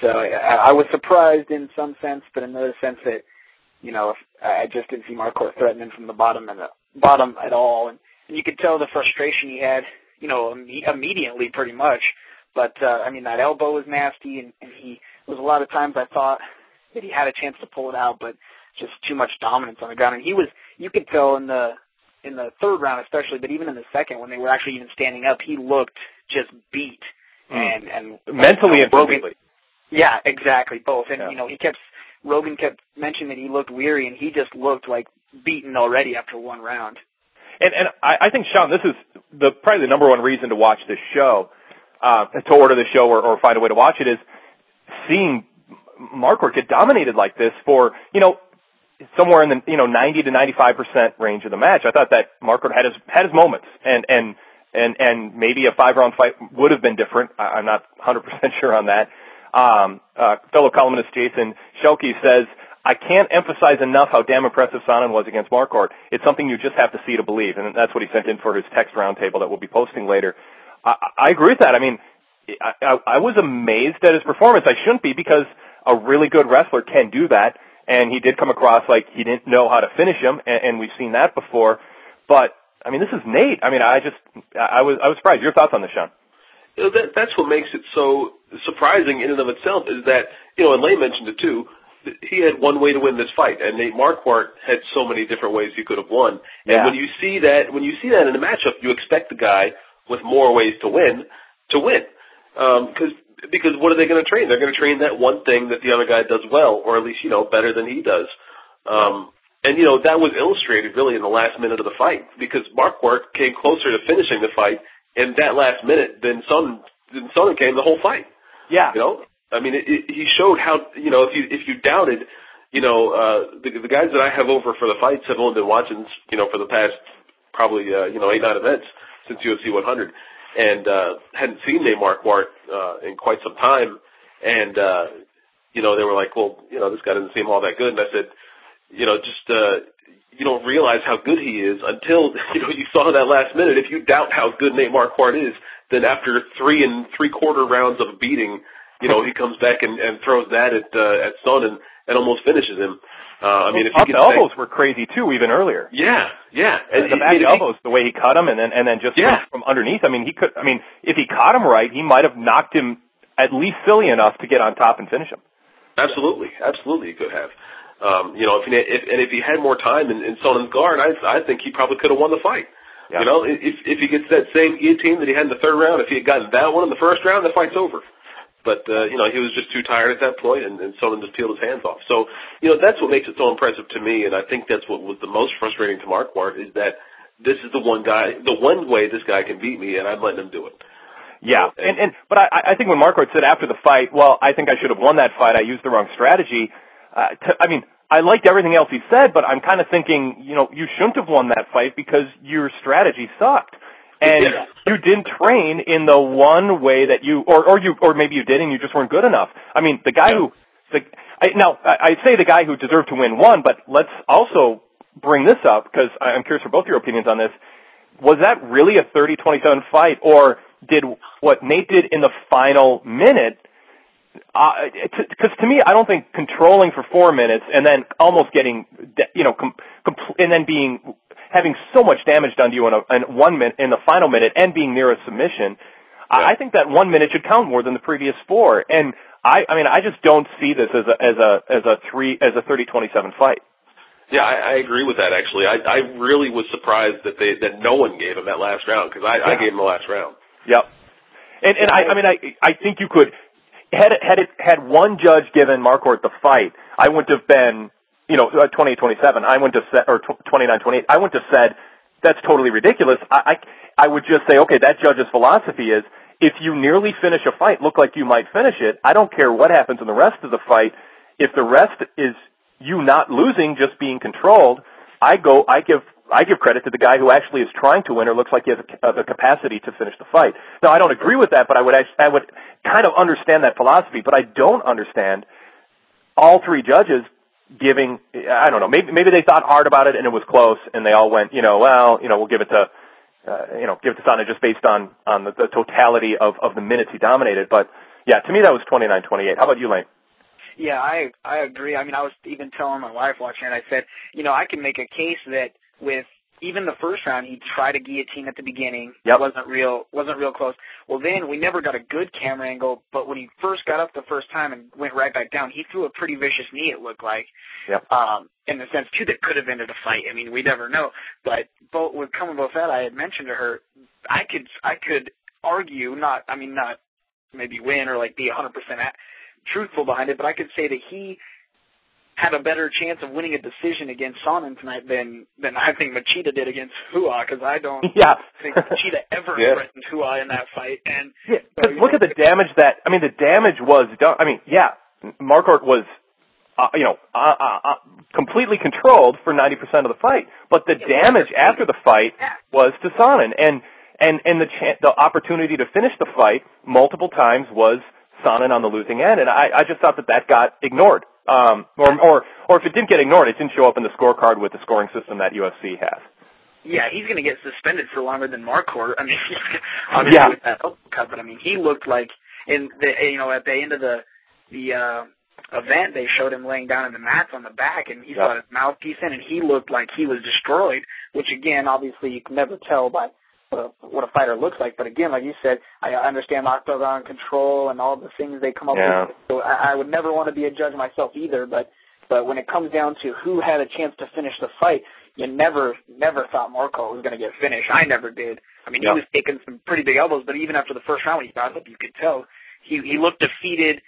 So I, I was surprised in some sense, but in another sense that, you know, if, I just didn't see Marquardt threatening from the bottom and the bottom at all. And, and you could tell the frustration he had you know, imme- immediately pretty much. But uh, I mean, that elbow was nasty, and, and he was a lot of times I thought that he had a chance to pull it out, but just too much dominance on the ground. And he was, you could tell in the in the third round especially, but even in the second when they were actually even standing up, he looked just beat. Mm. And and mentally and physically. Yeah, exactly, both. And Yeah. you know, he kept Rogan kept mentioning that he looked weary, and he just looked like beaten already after one round. And and I, I think Sean, this is the probably the number one reason to watch this show, uh, to order the show or, or find a way to watch it is seeing Marquardt get dominated like this for you know somewhere in the you know 90 to 95 percent range of the match. I thought that Marquardt had his had his moments, and and and and maybe a five round fight would have been different. I, I'm not 100 percent [laughs] sure on that. Um, uh, fellow columnist Jason Shelke says. I can't emphasize enough how damn impressive Sonnen was against Marquardt. It's something you just have to see to believe, and that's what he sent in for his text roundtable that we'll be posting later. I, I agree with that. I mean, I, I, I was amazed at his performance. I shouldn't be because a really good wrestler can do that, and he did come across like he didn't know how to finish him, and, and we've seen that before. But I mean, this is Nate. I mean, I just I was I was surprised. Your thoughts on this, Sean? That, that's what makes it so surprising in and of itself is that, you know, and Lane mentioned it too, he had one way to win this fight, and Nate Marquardt had so many different ways he could have won. And Yeah. when you see that, when you see that in a matchup, you expect the guy with more ways to win to win. Um, cause, because what are they going to train? They're going to train that one thing that the other guy does well, or at least, you know, better than he does. Um, and you know, that was illustrated really in the last minute of the fight because Marquardt came closer to finishing the fight in that last minute than Son, than Sonnen came the whole fight. Yeah. You know, I mean, it, it, he showed how you know if you if you doubted, you know, uh, the the guys that I have over for the fights have only been watching, you know, for the past probably uh, you know eight nine events since UFC 100, and uh, hadn't seen Nate Marquardt uh, in quite some time, and uh, you know they were like, well, you know, this guy doesn't seem all that good, and I said, you know, just uh, you don't realize how good he is until [laughs] you know you saw that last minute. If you doubt how good Nate Marquardt is, then after three and three quarter rounds of beating, you know he comes back and, and throws that at uh, at Son and, and almost finishes him. Uh, I mean, if Well, he the gets elbows were crazy too, even earlier. yeah, yeah, and the back mean, if he- elbows, the way he cut him, and then and then just Yeah. from underneath. I mean, he could. I mean, if he caught him right, he might have knocked him at least silly enough to get on top and finish him. Absolutely, absolutely, he could have. Um, you know, if, he, if and if he had more time in, in Sonnen's guard, I I think he probably could have won the fight. Yeah. You know, if if he gets that same guillotine that he had in the third round, if he had gotten that one in the first round, the fight's over. But uh, you know, he was just too tired at that point, and, and Sonnen just peeled his hands off. So, you know, that's what makes it so impressive to me, and I think that's what was the most frustrating to Marquardt is that this is the one guy, the one way this guy can beat me, and I'm letting him do it. Yeah, and and but I I think when Marquardt said after the fight, well, I think I should have won that fight. I used the wrong strategy. Uh, to, I mean, I liked everything else he said, but I'm kind of thinking, you know, you shouldn't have won that fight because your strategy sucked, and Yeah. you didn't train in the one way that you, or or you, or maybe you did and you just weren't good enough. I mean, the guy Yeah. who, the I, now I, I say the guy who deserved to win won, but let's also bring this up because I'm curious for both your opinions on this was that really a 30-27 fight, or did what Nate did in the final minute? Uh, because to me, I don't think controlling for four minutes and then almost getting, you know, com- com- and then being having so much damage done to you in, a, in one minute in the final minute and being near a submission. Yeah. I I think that one minute should count more than the previous four. And I, I mean, I just don't see this as a as a as a three as a 30-27 fight. Yeah, I, I agree with that. Actually, I I really was surprised that they that no one gave him that last round because I, I gave him the last round. Yep. And and I, I mean I I think you could had it had it had one judge given Marquardt the fight, I wouldn't have been you know uh, 28 27. I wouldn't have said or 29 28. I wouldn't have said that's totally ridiculous. I, I I would just say okay, that judge's philosophy is if you nearly finish a fight, look like you might finish it. I don't care what happens in the rest of the fight. If the rest is you not losing, just being controlled, I go I give I give credit to the guy who actually is trying to win or looks like he has a, the capacity to finish the fight. Now, I don't agree with that, but I would I would kind of understand that philosophy, but I don't understand all three judges giving I don't know, maybe maybe they thought hard about it and it was close and they all went, you know, well, you know, we'll give it to uh, you know, give it to Sana just based on on the, the totality of of the minutes he dominated, but yeah, to me that was 29-28. How about you, Lane? Yeah, I I agree. I mean, I was even telling my wife watching it. I said, you know, I can make a case that with even the first round, he tried a guillotine at the beginning. Yep. Wasn't real. wasn't real close. Well, then we never got a good camera angle. But when he first got up the first time and went right back down, he threw a pretty vicious knee. It looked like. Yep. Um, in the sense too that could have ended a fight. I mean, we never know. But both with coming both that, I had mentioned to her, I could I could argue not. I mean, not maybe win or like be a 100% truthful behind it, but I could say that he had a better chance of winning a decision against Sonnen tonight than than I think Machida did against Rua because I don't [laughs] yeah. think Machida ever [laughs] yeah. threatened Rua in that fight. And yeah, so, look know, at the damage that I mean the damage was done. I mean, yeah, Marquardt was uh, you know uh, uh, uh completely controlled for 90% of the fight, but the damage after the fight was to Sonnen and and and the ch- the opportunity to finish the fight multiple times was Sonnen on the losing end, and I I just thought that that got ignored um, or, or, or if it didn't get ignored, it didn't show up in the scorecard with the scoring system that UFC has. Yeah, he's going to get suspended for longer than Marquardt. I mean, [laughs] obviously yeah. with that cut, but I mean, he looked like in the you know at the end of the the uh, event they showed him laying down in the mats on the back, and he yep. got his mouthpiece in, and he looked like he was destroyed. Which again, obviously, you can never tell by what a, what a fighter looks like. But again, like you said, I understand octagon control and all the things they come up yeah. with. So I, I would never want to be a judge myself either. But but when it comes down to who had a chance to finish the fight, you never never thought Marco was going to get finished. I never did. I mean, yeah. he was taking some pretty big elbows, but even after the first round when he got up, you could tell he he looked defeated.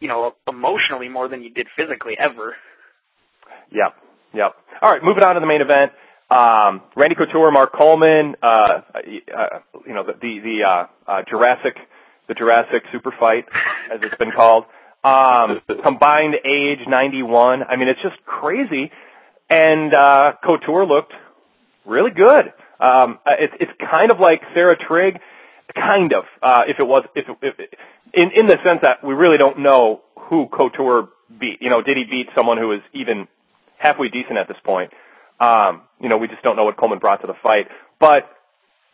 You know, emotionally more than he did physically ever. Yep. Yep. All right, moving on to the main event. Um, Randy Couture, Mark Coleman, uh, uh, you know, the, the, uh, uh, Jurassic, the Jurassic super fight, as it's been called. Um, combined age 91. I mean, it's just crazy. And, uh, Couture looked really good. Um, uh, it's, it's kind of like Serra Trigg, kind of, uh, if it was, if, if, in, in the sense that we really don't know who Couture beat. You know, did he beat someone who is even halfway decent at this point? Um, you know, we just don't know what Coleman brought to the fight. But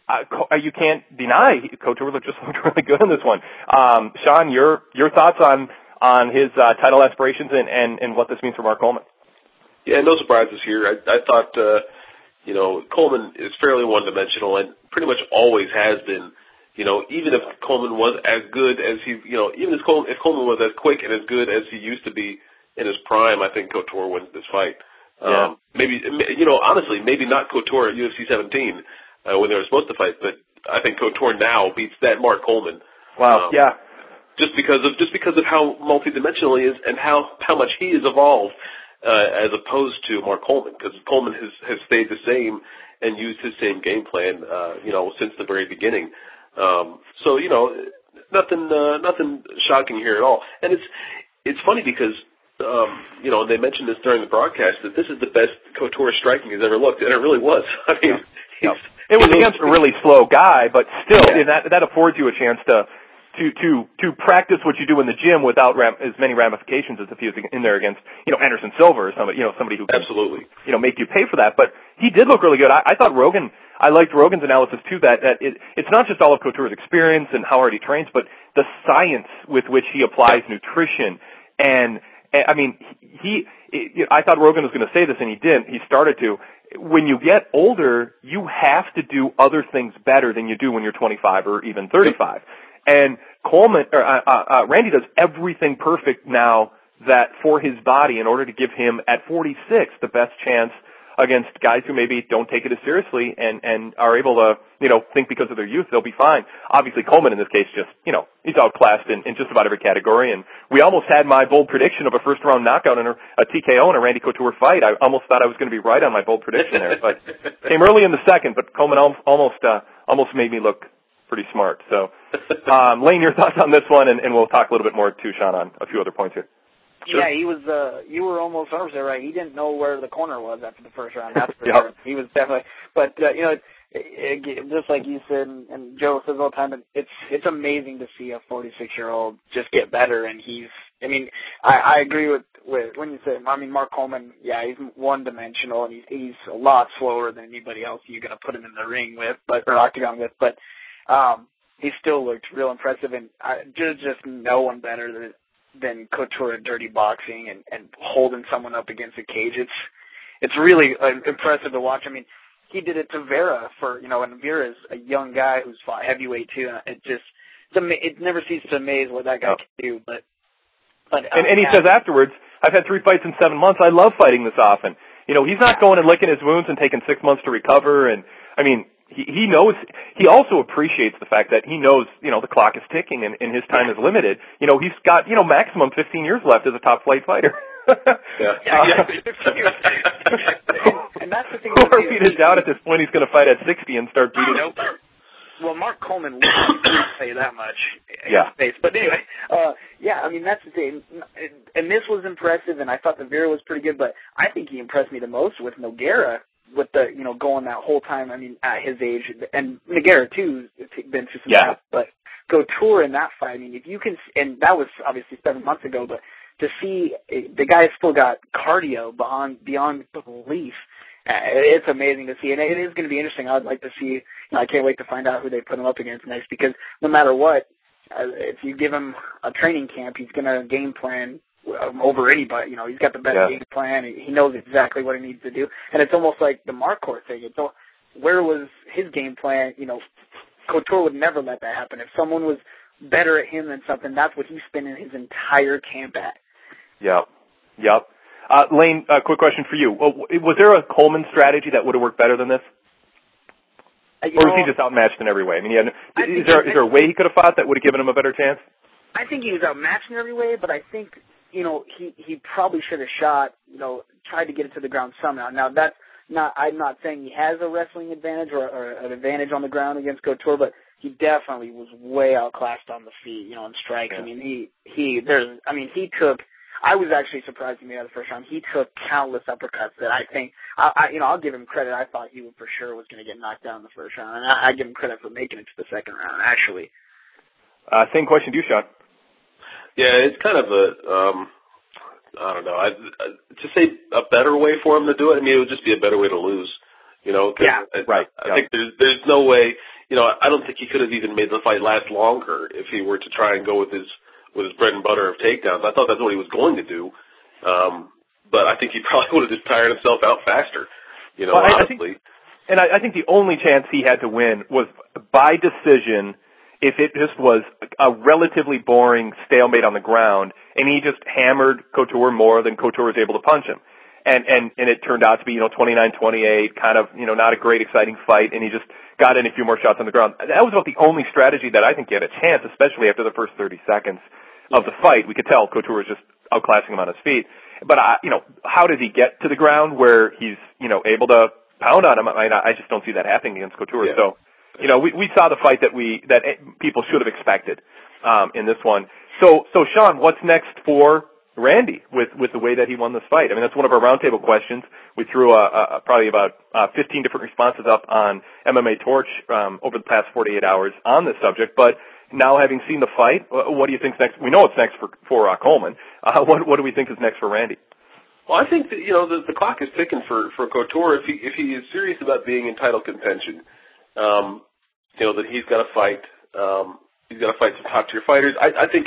uh, uh you can't deny Coach Overlook just [laughs] looked really good in this one. Um, Sean, your your thoughts on on his uh, title aspirations and, and and what this means for Mark Coleman? Yeah, no surprises here. I, I thought, uh, you know, Coleman is fairly one-dimensional and pretty much always has been. You know, even if Coleman was as good as he, you know, even if Coleman, if Coleman was as quick and as good as he used to be in his prime, I think Couture wins this fight. Yeah. Um, maybe you know, honestly, maybe not Couture at UFC 17 uh, when they were supposed to fight, but I think Couture now beats that Mark Coleman. Wow. Um, yeah. Just because of just because of how multidimensional he is and how how much he has evolved uh, as opposed to Mark Coleman, because Coleman has has stayed the same and used his same game plan, uh, you know, since the very beginning. Um, so you know, nothing uh, nothing shocking here at all. And it's it's funny because um, you know, they mentioned this during the broadcast that this is the best Couture striking has ever looked, and it really was. [laughs] I mean, yeah. it was against a really slow guy, but still, yeah. that that affords you a chance to to to to practice what you do in the gym without ram- as many ramifications as if he was in there against you know Anderson Silva or somebody you know somebody who can, absolutely you know make you pay for that. But he did look really good. I, I thought Rogan. I liked Rogan's analysis too. That that it, it's not just all of Couture's experience and how hard he trains, but the science with which he applies nutrition and I mean, he, he I thought Rogan was going to say this and he didn't. He started to. When you get older, you have to do other things better than you do when you're 25 or even 35. And Coleman, or, uh, uh, uh, Randy does everything perfect now that for his body in order to give him at 46 the best chance against guys who maybe don't take it as seriously and and are able to you know think because of their youth they'll be fine. Obviously Coleman in this case just you know he's outclassed in, in just about every category and we almost had my bold prediction of a first round knockout in a, a TKO in a Randy Couture fight. I almost thought I was going to be right on my bold prediction there, but [laughs] came early in the second. But Coleman almost uh, almost made me look pretty smart. So um, Lane, your thoughts on this one, and, and we'll talk a little bit more too, Sean, on a few other points here. Sure. Yeah, he was. uh You were almost 100 percent right. He didn't know where the corner was after the first round. That's for yep. sure. He was definitely. But uh, you know, it, it, just like you said, and, and Joe says all the time, it's it's amazing to see a 46 year old just get better. And he's. I mean, I, I agree with with when you say. I mean, Mark Coleman. Yeah, he's one dimensional, and he's he's a lot slower than anybody else you're gonna put him in the ring with, but or octagon with. But um he still looked real impressive, and I, just just no one better than Couture dirty boxing and and holding someone up against a cage. It's it's really uh, impressive to watch. I mean, he did it to Vera for you know, and Vera's a young guy who's fought heavyweight too, and it just it's ama- it never ceases to amaze what that guy oh. can do. But but and, and he says afterwards, I've had three fights in seven months. I love fighting this often. You know, he's not going and licking his wounds and taking six months to recover. And I mean, he he knows he also appreciates the fact that he knows you know the clock is ticking and, and his time is limited. You know he's got you know maximum 15 years left as a top flight fighter. yeah. [laughs] Yeah, yeah. [laughs] and, [laughs] and that's the thing. Who are we to doubt at this point he's going to fight at 60 and start beating? Nope. Well, Mark Coleman will tell you that much. in Yeah. Space. But anyway, uh, yeah, I mean that's the thing. And this was impressive, and I thought the Vera was pretty good. But I think he impressed me the most with Nogueira, with the you know going that whole time. I mean, at his age, and Nogueira too, been through some Yeah. stuff. But Couture in that fight. I mean, if you can, and that was obviously seven months ago, but to see eh, the guy's still got cardio beyond beyond belief. Uh, it's amazing to see, and it is going to be interesting. I'd like to see. You know, I can't wait to find out who they put him up against next because no matter what, uh, if you give him a training camp, he's going to game plan over anybody. You know, he's got the best Yeah. game plan. He he knows exactly what he needs to do, and it's almost like the Marquardt thing. It's all, where was his game plan? You know, Couture would never let that happen. If someone was better at him than something, that's what he's spending his entire camp at. Yep. Yep. Uh, Lane, a quick question for you. Well, Was there a Coleman strategy that would have worked better than this, Uh, or was know, he just outmatched in every way? I mean, he had, I is there he- is there a way he could have fought that would have given him a better chance? I think he was outmatched in every way, but I think you know he he probably should have shot. You know, tried to get it to the ground somehow. Now that's not. I'm not saying he has a wrestling advantage or, or an advantage on the ground against Couture, but he definitely was way outclassed on the feet. You know, in strikes. Yeah. I mean, he he there's. I mean, he took. I was actually surprised to me out the first round. He took countless uppercuts that I think, I, I you know, I'll give him credit. I thought he would for sure was going to get knocked down in the first round, and I, I give him credit for making it to the second round. Actually, Uh, same question to you, Sean. Yeah, it's kind of a um I don't know. I, I to say a better way for him to do it. I mean, it would just be a better way to lose. You know, 'cause Yeah, I, right, I yeah. think there's there's no way. You know, I don't think he could have even made the fight last longer if he were to try and go with his with his bread and butter of takedowns. I thought that's what he was going to do, um, but I think he [laughs] probably would have just tired himself out faster. You know, Well, I- I think- And I, I think the only chance he had to win was by decision if it just was a relatively boring stalemate on the ground and he just hammered Couture more than Couture was able to punch him. And, and, and it turned out to be, you know, 29-28, kind of, you know, not a great exciting fight and he just got in a few more shots on the ground. That was about the only strategy that I think he had a chance, especially after the first 30 seconds of the fight. We could tell Couture was just outclassing him on his feet. But I, you know, how does he get to the ground where he's, you know, able to pound on him? I mean, I just don't see that happening against Couture. Yeah. So, you know, we, we saw the fight that we, that people should have expected, um, in this one. So, so Sean, what's next for Randy with, with the way that he won this fight? I mean, that's one of our roundtable questions. We threw, uh, uh, probably about, uh, 15 different responses up on MMA Torch, um, over the past 48 hours on this subject, but now having seen the fight, what do you think's next? We know it's next for, for, uh, Coleman. [laughs] Uh, what, what do we think is next for Randy? Well, I think that you know the, the clock is ticking for for Couture if he if he is serious about being in title contention. Um, you know that he's got to fight. Um, he's got to fight some top tier fighters. I, I think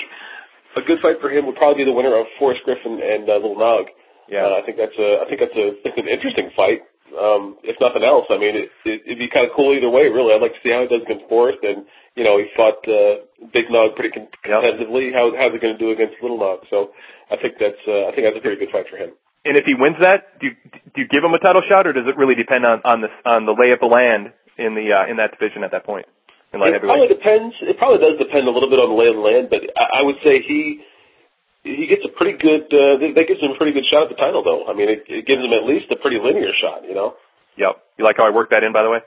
a good fight for him would probably be the winner of Forrest Griffin and uh, Little Nog. Uh, I think that's a I think that's a it's an interesting fight. Um, if nothing else, I mean, it, it, it'd be kind of cool either way. Really, I'd like to see how he does against Forrest, and you know, he fought uh, Big Nog pretty con- Yep. How how's he going to do against Little Nog? So, I think that's uh, I think that's a pretty good fight for him. And if he wins that, do you, do you give him a title shot, or does it really depend on on the on the lay of the land in the uh, in that division at that point? In light It probably depends. It probably does depend a little bit on the lay of the land, but I, I would say he he gets a pretty good. Uh, that that gives him a pretty good shot at the title, though. I mean, it, it gives him at least a pretty linear shot. You know. Yep. You like how I worked that in, by the way?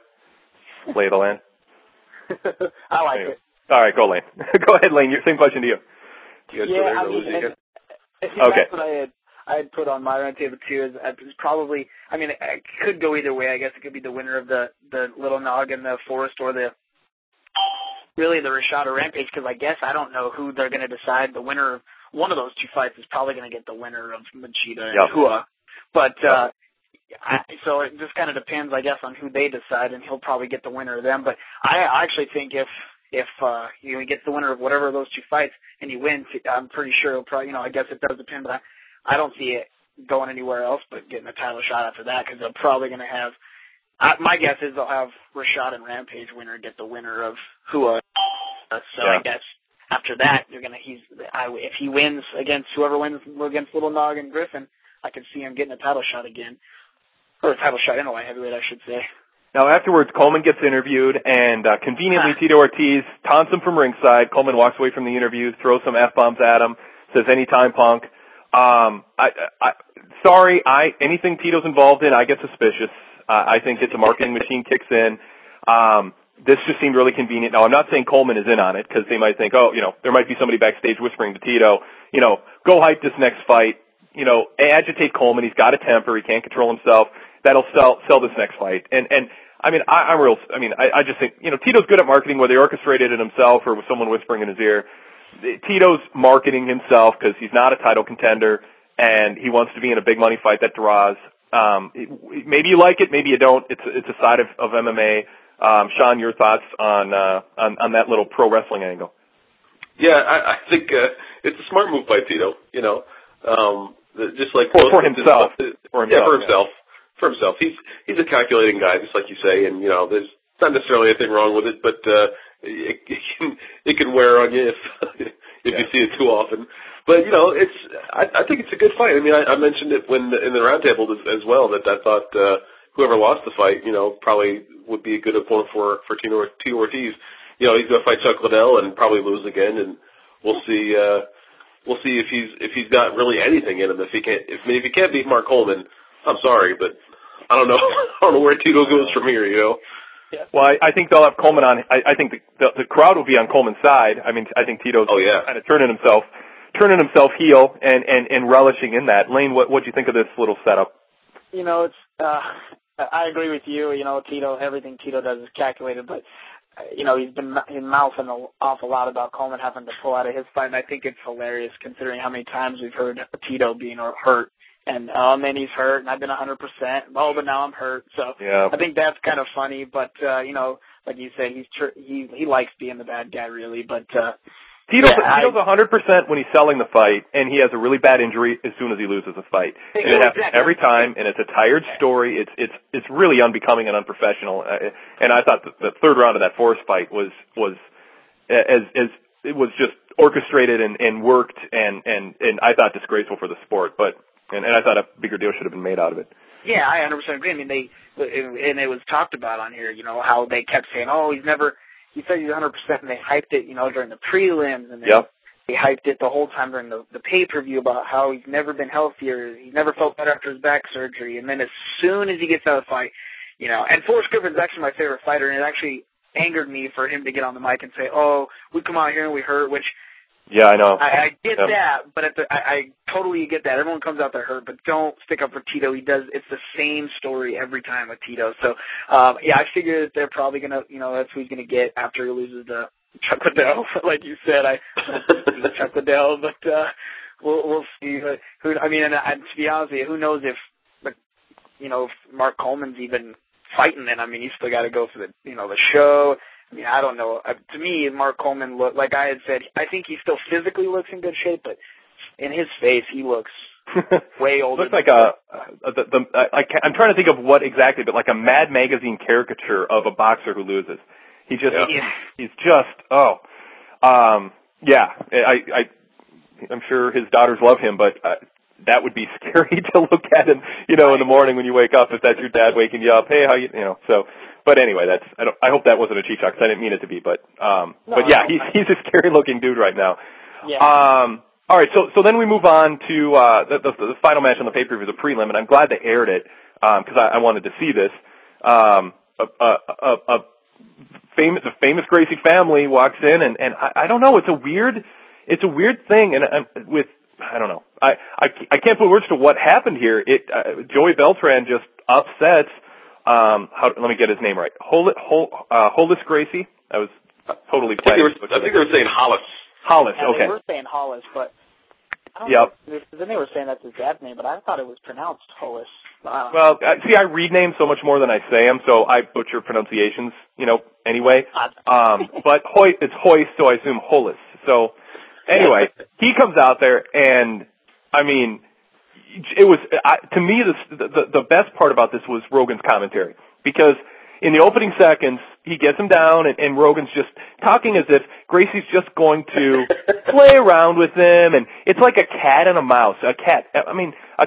Lay of the land. [laughs] I like Anyway. it. All right, go Lane. [laughs] go ahead, Lane. Your same question to you. You Yeah, I to mean, lose and- again? Okay. That's what I had. I had put on my roundtable too. Is uh, is probably. I mean, it, could go either way. I guess it could be the winner of the the Little Nog and the Forrest, or the really the Rashad or Rampage. Because I guess I don't know who they're going to decide. The winner of one of those two fights is probably going to get the winner of Machida and Yep. Rua. But uh, I, so it just kind of depends, I guess, on who they decide, and he'll probably get the winner of them. But I I actually think if if uh, you know, he gets the winner of whatever of those two fights and he wins, I'm pretty sure he'll probably, you know, I guess it does depend, but I, I don't see it going anywhere else but getting a title shot after that because they're probably going to have. I, my guess is they'll have Rashad and Rampage winner get the winner of Rua. Uh, so Yeah. I guess after that you're gonna he's I, if he wins against whoever wins against Little Nog and Griffin, I could see him getting a title shot again, or a title shot in a light heavyweight, I should say. Now afterwards, Coleman gets interviewed, and uh, conveniently Tito Ortiz taunts him from ringside. Coleman walks away from the interview, throws some f bombs at him, says "Anytime, punk." Um, I, I, sorry, I anything Tito's involved in, I get suspicious. Uh, I think it's a marketing [laughs] machine kicks in. Um, this just seemed really convenient. Now, I'm not saying Coleman is in on it because they might think, oh, you know, there might be somebody backstage whispering to Tito, you know, go hype this next fight. You know, agitate Coleman. He's got a temper. He can't control himself. That'll sell sell this next fight. And and I mean, I, I'm real. I mean, I, I just think you know Tito's good at marketing, whether he orchestrated it himself or with someone whispering in his ear. Tito's marketing himself because he's not a title contender and he wants to be in a big money fight that draws. Um, maybe you like it, maybe you don't. It's it's a side of, of MMA. Um, Sean, your thoughts on uh, on on that little pro wrestling angle? Yeah, I, I think uh, it's a smart move by Tito. You know, um, just like for, for himself, for himself, yeah, for himself, yeah. for himself. He's he's a calculating guy, just like you say, and you know, there's not necessarily anything wrong with it, but uh, it, it can it can wear on you if [laughs] if yeah. you see it too often. But you know, it's I, I think it's a good fight. I mean, I, I mentioned it when in the roundtable as, as well that I thought uh, whoever lost the fight, you know, probably would be a good opponent for for Tito, Tito Ortiz. You know, he's going to fight Chuck Liddell and probably lose again, and we'll see. uh we'll see if he's if he's got really anything in him. If he can't, if if he can't beat Mark Coleman, I'm sorry, but I don't know. [laughs] I don't know where Tito goes from here. You know. Yeah. Well, I, I think they'll have Coleman on. I, I think the, the the crowd will be on Coleman's side. I mean, I think Tito's oh, yeah. kind of turning himself, turning himself heel and and and relishing in that. Lane, what what do you think of this little setup? You know, it's. uh I agree with you. You know, Tito, everything Tito does is calculated, but you know, he's been he's mouthing an awful lot about Coleman having to pull out of his fight, and I think it's hilarious considering how many times we've heard Tito being hurt, and um, and he's hurt, and I've been a 100%. Oh, but now I'm hurt, so yeah. I think that's kind of funny. But uh, you know, like you said, he's tr- he he likes being the bad guy, really. But uh, Tito's, yeah, Tito's I, 100% when he's selling the fight, and he has a really bad injury as soon as he loses a fight. And it happens every time, and it's a tired story. It's it's it's really unbecoming and unprofessional. Uh, and I thought the, the third round of that Forrest fight was was as as it was just orchestrated and, and worked, and and and I thought disgraceful for the sport. But and, and I thought a bigger deal should have been made out of it. Yeah, I 100% agree. I mean, they and it was talked about on here. You know how they kept saying, "Oh, he's never." he said he's 100%, and they hyped it, you know, during the prelims, and they, yep. they hyped it the whole time during the, the pay-per-view about how he's never been healthier, he's never felt better after his back surgery, and then as soon as he gets out of the fight, you know, and Forrest Griffin's actually my favorite fighter, and it actually angered me for him to get on the mic and say, "Oh, we come out here and we hurt," which yeah, I know. I, I get that, but at the, I, I totally get that. Everyone comes out there hurt, but don't stick up for Tito. He does. It's the same story every time with Tito. So, um, yeah, I figure that they're probably gonna, you know, that's who he's gonna get after he loses to Chuck Liddell. [laughs] like you said, I Chuck Liddell, but uh, we'll we'll see. But who? I mean, and, and to be honest with you, who knows if, you know, if Mark Coleman's even fighting? Then I mean, he's still got to go for the, you know, the show I mean, I don't know. Uh, to me, Mark Coleman look like I had said. I think he still physically looks in good shape, but in his face, he looks [laughs] way older. looks like a, a the, the I, I'm trying to think of what exactly, but like a Mad Magazine caricature of a boxer who loses. He just yeah. he's just oh um yeah I I I'm sure his daughters love him, but uh, that would be [laughs] scary to look at him, you know, in the morning when you wake up if that's your dad waking you up. Hey, how you, you know? So but anyway, that's I, don't, I hope that wasn't a cheap shot because I didn't mean it to be. But um, no, but yeah, he's he's a scary looking dude right now. Yeah. Um. All right, so so then we move on to uh, the, the the final match on the pay per view, the prelim, and I'm glad they aired it because um, I, I wanted to see this. Um, a, a, a, a famous a famous Gracie family walks in, and and I, I don't know, it's a weird it's a weird thing, and, and with I don't know, I I I can't put words to what happened here. It uh, Joey Beltran just upsets um, how, let me get his name right. Hol, Hol, uh, Hollis Gracie. I was totally. I think, I think they were saying Hollis. Hollis. Yeah, okay. They were saying Hollis, but I don't yep. Know, then they were saying that's his dad's name, but I thought it was pronounced Hollis. Well, see, I read names so much more than I say them, so I butcher pronunciations, you know, anyway. Um, but Hoy, it's Hoist, so I assume Hollis. So, anyway, [laughs] he comes out there, and I mean, it was I, to me the, the the best part about this was Rogan's commentary because in the opening seconds he gets him down, and, and Rogan's just talking as if Gracie's just going to [laughs] play around with him, and it's like a cat and a mouse. A cat. I mean, a,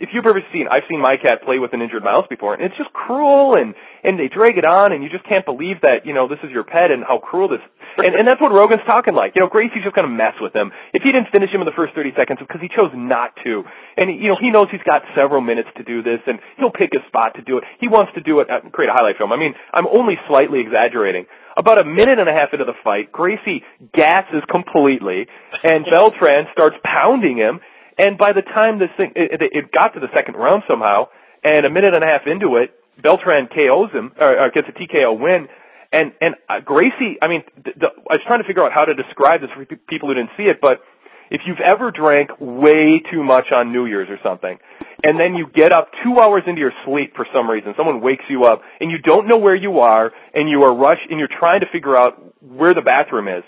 if you've ever seen, I've seen my cat play with an injured mouse before, and it's just cruel, and and they drag it on, and you just can't believe that you know this is your pet, and how cruel this. And and that's what Rogan's talking like. You know, Gracie's just gonna mess with him. If he didn't finish him in the first 30 seconds, because he chose not to, and you know he knows he's got several minutes to do this, and he'll pick a spot to do it. He wants to do it, uh, create a highlight film. I mean, I'm only slightly exaggerating. About a minute and a half into the fight, Gracie gasses completely, and [laughs] Beltran starts pounding him. And by the time this thing, it, it got to the second round somehow, and a minute and a half into it, Beltran KOs him, or, or gets a TKO win. And and uh, Gracie, I mean, the, I was trying to figure out how to describe this for people who didn't see it, but if you've ever drank way too much on New Year's or something, and then you get up two hours into your sleep for some reason, someone wakes you up, and you don't know where you are, and you are rushed, and you're trying to figure out where the bathroom is.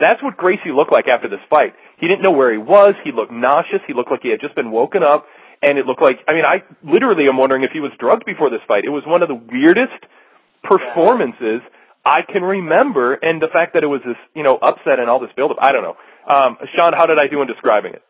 That's what Gracie looked like after this fight. He didn't know where he was. He looked nauseous. He looked like he had just been woken up, and it looked like, I mean, I literally am wondering if he was drugged before this fight. It was one of the weirdest performances I can remember, and the fact that it was this, you know, upset and all this buildup, I don't know. Um, Sean, how did I do in describing it?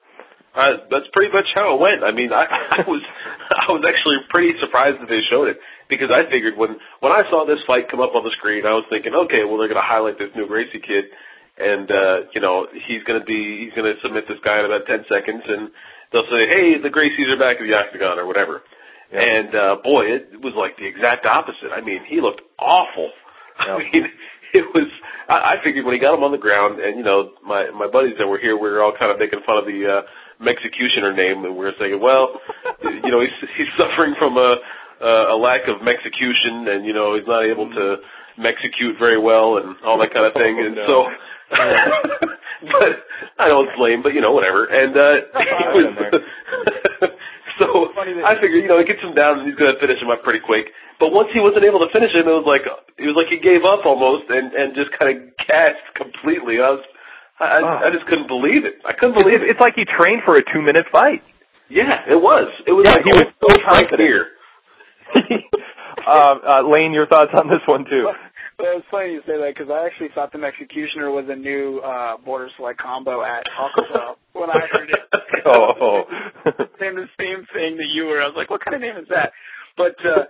Uh, that's pretty much how it went. I mean, I, [laughs] I was I was actually pretty surprised that they showed it because I figured when when I saw this fight come up on the screen, I was thinking, okay, well they're going to highlight this new Gracie kid, and uh, you know he's going to be he's going to submit this guy in about ten seconds, and they'll say, hey, the Gracies are back in the octagon or whatever. Yeah. And uh, boy, it was like the exact opposite. I mean, he looked awful. Yeah. I mean, [laughs] it was I, I figured when he got him on the ground and you know my my buddies that were here we were all kind of making fun of the uh Mexicutioner name and we were saying well [laughs] you know he's he's suffering from a a lack of Mexicution and you know he's not able to execute very well and all that kind of thing [laughs] and so [laughs] but I know it's lame but you know whatever and uh [laughs] he was [laughs] so I figured, you know, it gets him down and he's going to finish him up pretty quick. But once he wasn't able to finish him, it was like it was like he gave up almost and and just kind of cast completely. I was I, oh. I just couldn't believe it. I couldn't believe it. It's like he trained for a two minute fight. Yeah, it was. It was yeah, like he was so confident. uh, uh, Lane, your thoughts on this one too? Well, it's funny you say that because I actually thought the Mexicutioner was a new uh border select combo at Taco Bell when I heard it. [laughs] oh, [laughs] saying the same thing that you were. I was like, what kind of name is that? But uh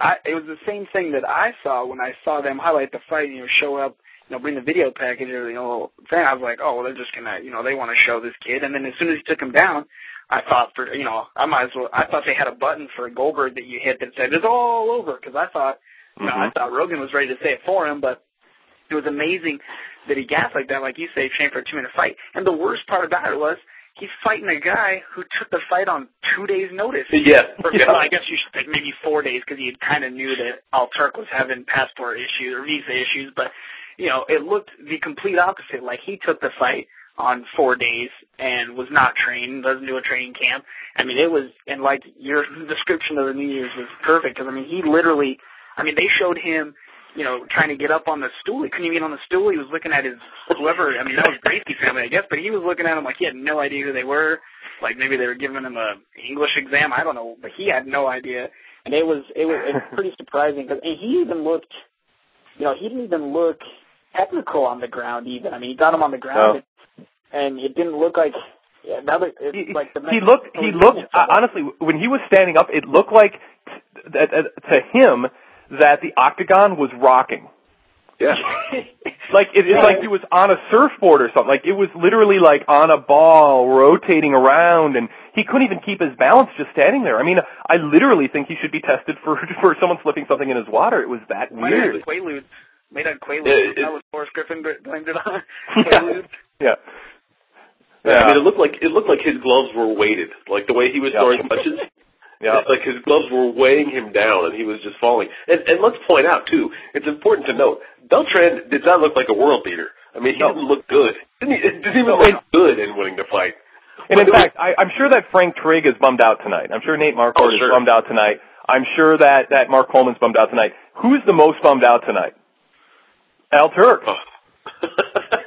I, it was the same thing that I saw when I saw them highlight the fight. You know, show up, you know, bring the video package or you know thing. I was like, oh, well, they're just gonna, you know, they want to show this kid. And then as soon as he took him down, I thought for, you know, I might as well. I thought they had a button for Goldberg that you hit that said it's all over because I thought, mm-hmm. I thought Rogan was ready to say it for him, but it was amazing that he gassed like that, like you say, trained for a two minute fight. And the worst part about it was he's fighting a guy who took the fight on two days' notice. Yeah. Or, yeah. Well, I guess you should say maybe four days because he kind of knew that Al Turk was having passport issues or visa issues. But, you know, it looked the complete opposite. Like he took the fight on four days and was not trained, doesn't do a training camp. I mean, it was, and like your description of the New Year's was perfect because, I mean, he literally, I mean, they showed him you know, trying to get up on the stool. He couldn't even get on the stool. He was looking at his whoever. I mean, that was Gracie family, I guess, but he was looking at them like he had no idea who they were. Like maybe they were giving him a English exam. I don't know, but he had no idea. And it was it was, it was pretty surprising because and he even looked, you know, he didn't even look technical on the ground. Even I mean, he got him on the ground, oh. and, and it didn't look like. Yeah, now that, it, he, like the he looked, he looked. Uh, honestly, when he was standing up, it looked like t- uh, to him that the octagon was rocking. Yeah. [laughs] like it, it's like he was on a surfboard or something. Like it was literally like on a ball rotating around and he couldn't even keep his balance just standing there. I mean, I literally think he should be tested for [laughs] for someone slipping something in his water. It was that weird. Quaaludes. Made on Quaaludes. Yeah, that was Forrest Griffin blamed it on. [laughs] Quaaludes. yeah. Yeah. I mean, it looked like it looked like his gloves were weighted, like the way he was throwing punches. Yeah. It's like his gloves were weighing him down and he was just falling. And and let's point out too, it's important to note, Beltran did not look like a world beater. I mean, he no. didn't look good. Didn't he, didn't even no, look good in winning the fight. And in fact, I, I'm sure that Frank Trigg is bummed out tonight. I'm sure Nate Marquardt oh, sure. is bummed out tonight. I'm sure that that Mark Coleman's bummed out tonight. Who's the most bummed out tonight? Al Turk. Oh.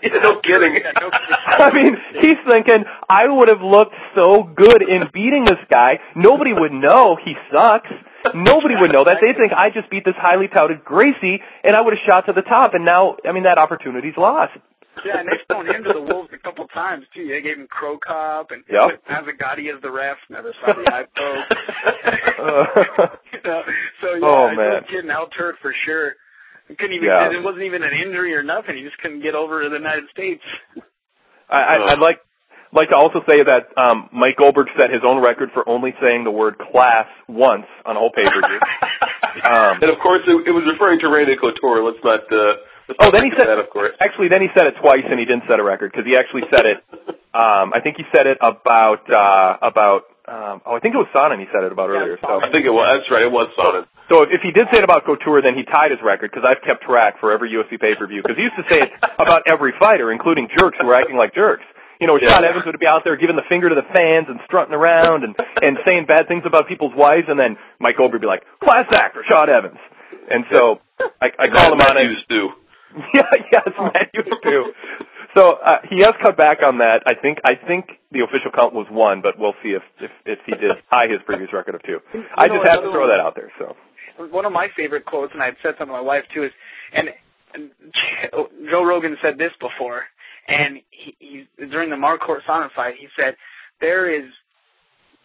[laughs] yeah, no kidding. [laughs] I mean, he's thinking, I would have looked so good in beating this guy. Nobody would know he sucks. Nobody would know that. They'd think I just beat this highly touted Gracie, and I would have shot to the top. And now, I mean, that opportunity's lost. Yeah, and they've thrown him to the wolves a couple times too. They gave him Cro Cop and yep. Mazzagatti as the ref. Never saw the eye poke. [laughs] you know, so yeah, oh, man. getting out hurt for sure. He couldn't even. Yeah. It wasn't even an injury or nothing. He just couldn't get over to the United States. I, I, I'd like like to also say that um, Mike Goldberg set his own record for only saying the word class once on a whole pay per view. [laughs] um, and of course, it, it was referring to Randy Couture. Let's not. Uh, let's oh, not then he said that, of course. Actually, then he said it twice, and he didn't set a record because he actually said it. Um, I think he said it about uh, about. Um, oh, I think it was Sonnen he said it about Yeah, earlier. So, I think it was. That's right. It was Sonnen. So if, if he did say it about Couture, then he tied his record because I've kept track for every UFC pay per view because he used to say it [laughs] about every fighter, including jerks who were acting like jerks. You know, Yeah. Sean Evans would be out there giving the finger to the fans and strutting around and and saying bad things about people's wives, and then Mike Goldberg would be like, "Class actor, Sean Evans." And so I, I call him on it. Matt Hughes too. [laughs] Yeah, yes, Matt Hughes too. So uh, he has cut back on that. I think I think the official count was one, but we'll see if if, if he did tie his previous record of two. I know, just had to throw one- that out there. So One of my favorite quotes, and I'd said something to my wife too, is, and, and [laughs] Joe Rogan said this before, and he, he during the Marquardt Sonnen fight, he said, "There is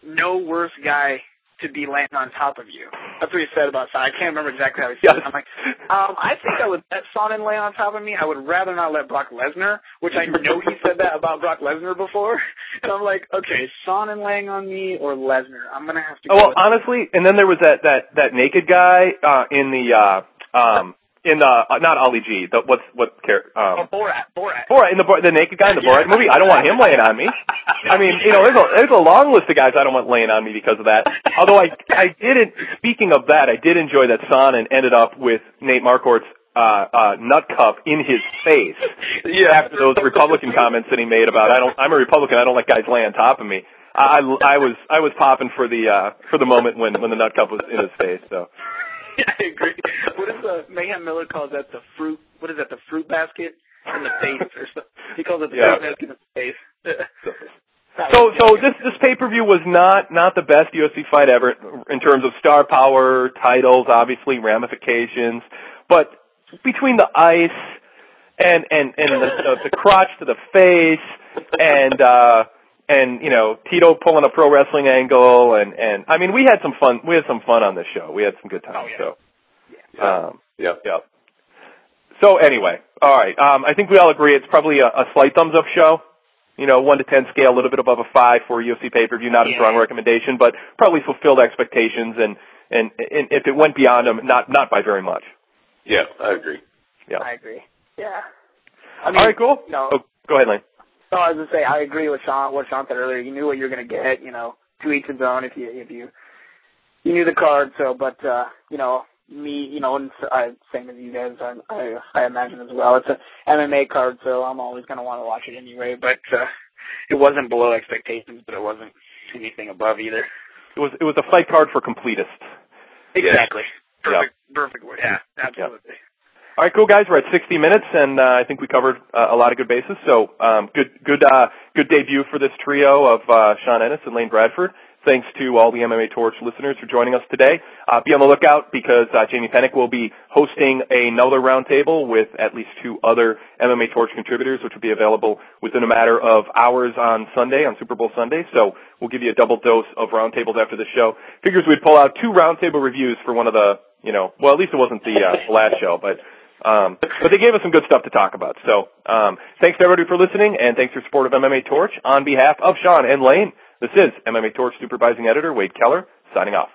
no worse guy to be laying on top of you." That's what he said about Sonnen. I can't remember exactly how he said Yes. it. I'm like, um, I think I would let Sonnen lay on top of me. I would rather not let Brock Lesnar, which I know he said that about Brock Lesnar before. [laughs] And I'm like, okay, Sonnen laying on me or Lesnar? I'm gonna have to. Oh go well, honestly, and then there was that that that naked guy uh in the uh um in the uh, not Ali G. The what's what care Oh, um Borat, Borat. Borat in the the naked guy in the Borat movie. I don't want him laying on me. I mean, you know, there's a there's a long list of guys I don't want laying on me because of that. Although I I didn't. Speaking of that, I did enjoy that Sonnen ended up with Nate Marquardt's uh uh nut cup in his face Yeah. after those Republican comments that he made about I don't I'm a Republican I don't let guys lay on top of me. I I was I was popping for the uh for the moment when when the nut cup was in his face. So [laughs] I agree. What is the Mayhem Miller calls that the fruit? What is that? The fruit basket in the face or something? He calls it the Yeah. fruit basket in the face. So so this this pay per view was not not the best UFC fight ever in terms of star power, titles, obviously ramifications, but between the ice and and and the the, the crotch to the face and uh and you know Tito pulling a pro wrestling angle and and I mean we had some fun we had some fun on this show we had some good times Oh, yeah. so Yeah. um yeah. Yep. So anyway, all right. Um, I think we all agree it's probably a, a slight thumbs up show. You know, one to ten scale, a little bit above a five for a UFC pay per view. Not a Yeah. strong recommendation, but probably fulfilled expectations. And, and and if it went beyond them, not not by very much. Yeah, I agree. Yeah. I agree. Yeah. I all right, cool. No, Oh, go ahead, Lane. No, I was gonna say I agree with Sean. What Sean said earlier. You knew what you were gonna get. You know, to each his own. If you if you you knew the card. So, but uh, you know, me, you know, and I same as you guys. I I, I imagine as well. It's a MMA card, so I'm always gonna want to watch it anyway. But uh, it wasn't below expectations, but it wasn't anything above either. It was it was a fight card for completists. Exactly. Yeah. Perfect. Perfect word. Yeah. Absolutely. All right, cool guys. We're at 60 minutes, and uh, I think we covered uh, a lot of good bases. So um, good, good, uh, good debut for this trio of uh, Sean Ennis and Lane Bradford. Thanks to all the MMA Torch listeners for joining us today. Uh, be on the lookout because uh, Jamie Penick will be hosting another roundtable with at least two other MMA Torch contributors, which will be available within a matter of hours on Sunday, on Super Bowl Sunday. So we'll give you a double dose of roundtables after the show. Figures we'd pull out two roundtable reviews for one of the, you know, well, at least it wasn't the, uh, last show, but um, but they gave us some good stuff to talk about. So um, thanks to everybody for listening, and thanks for support of MMA Torch. On behalf of Sean and Lane, this is MMA Torch supervising editor Wade Keller signing off.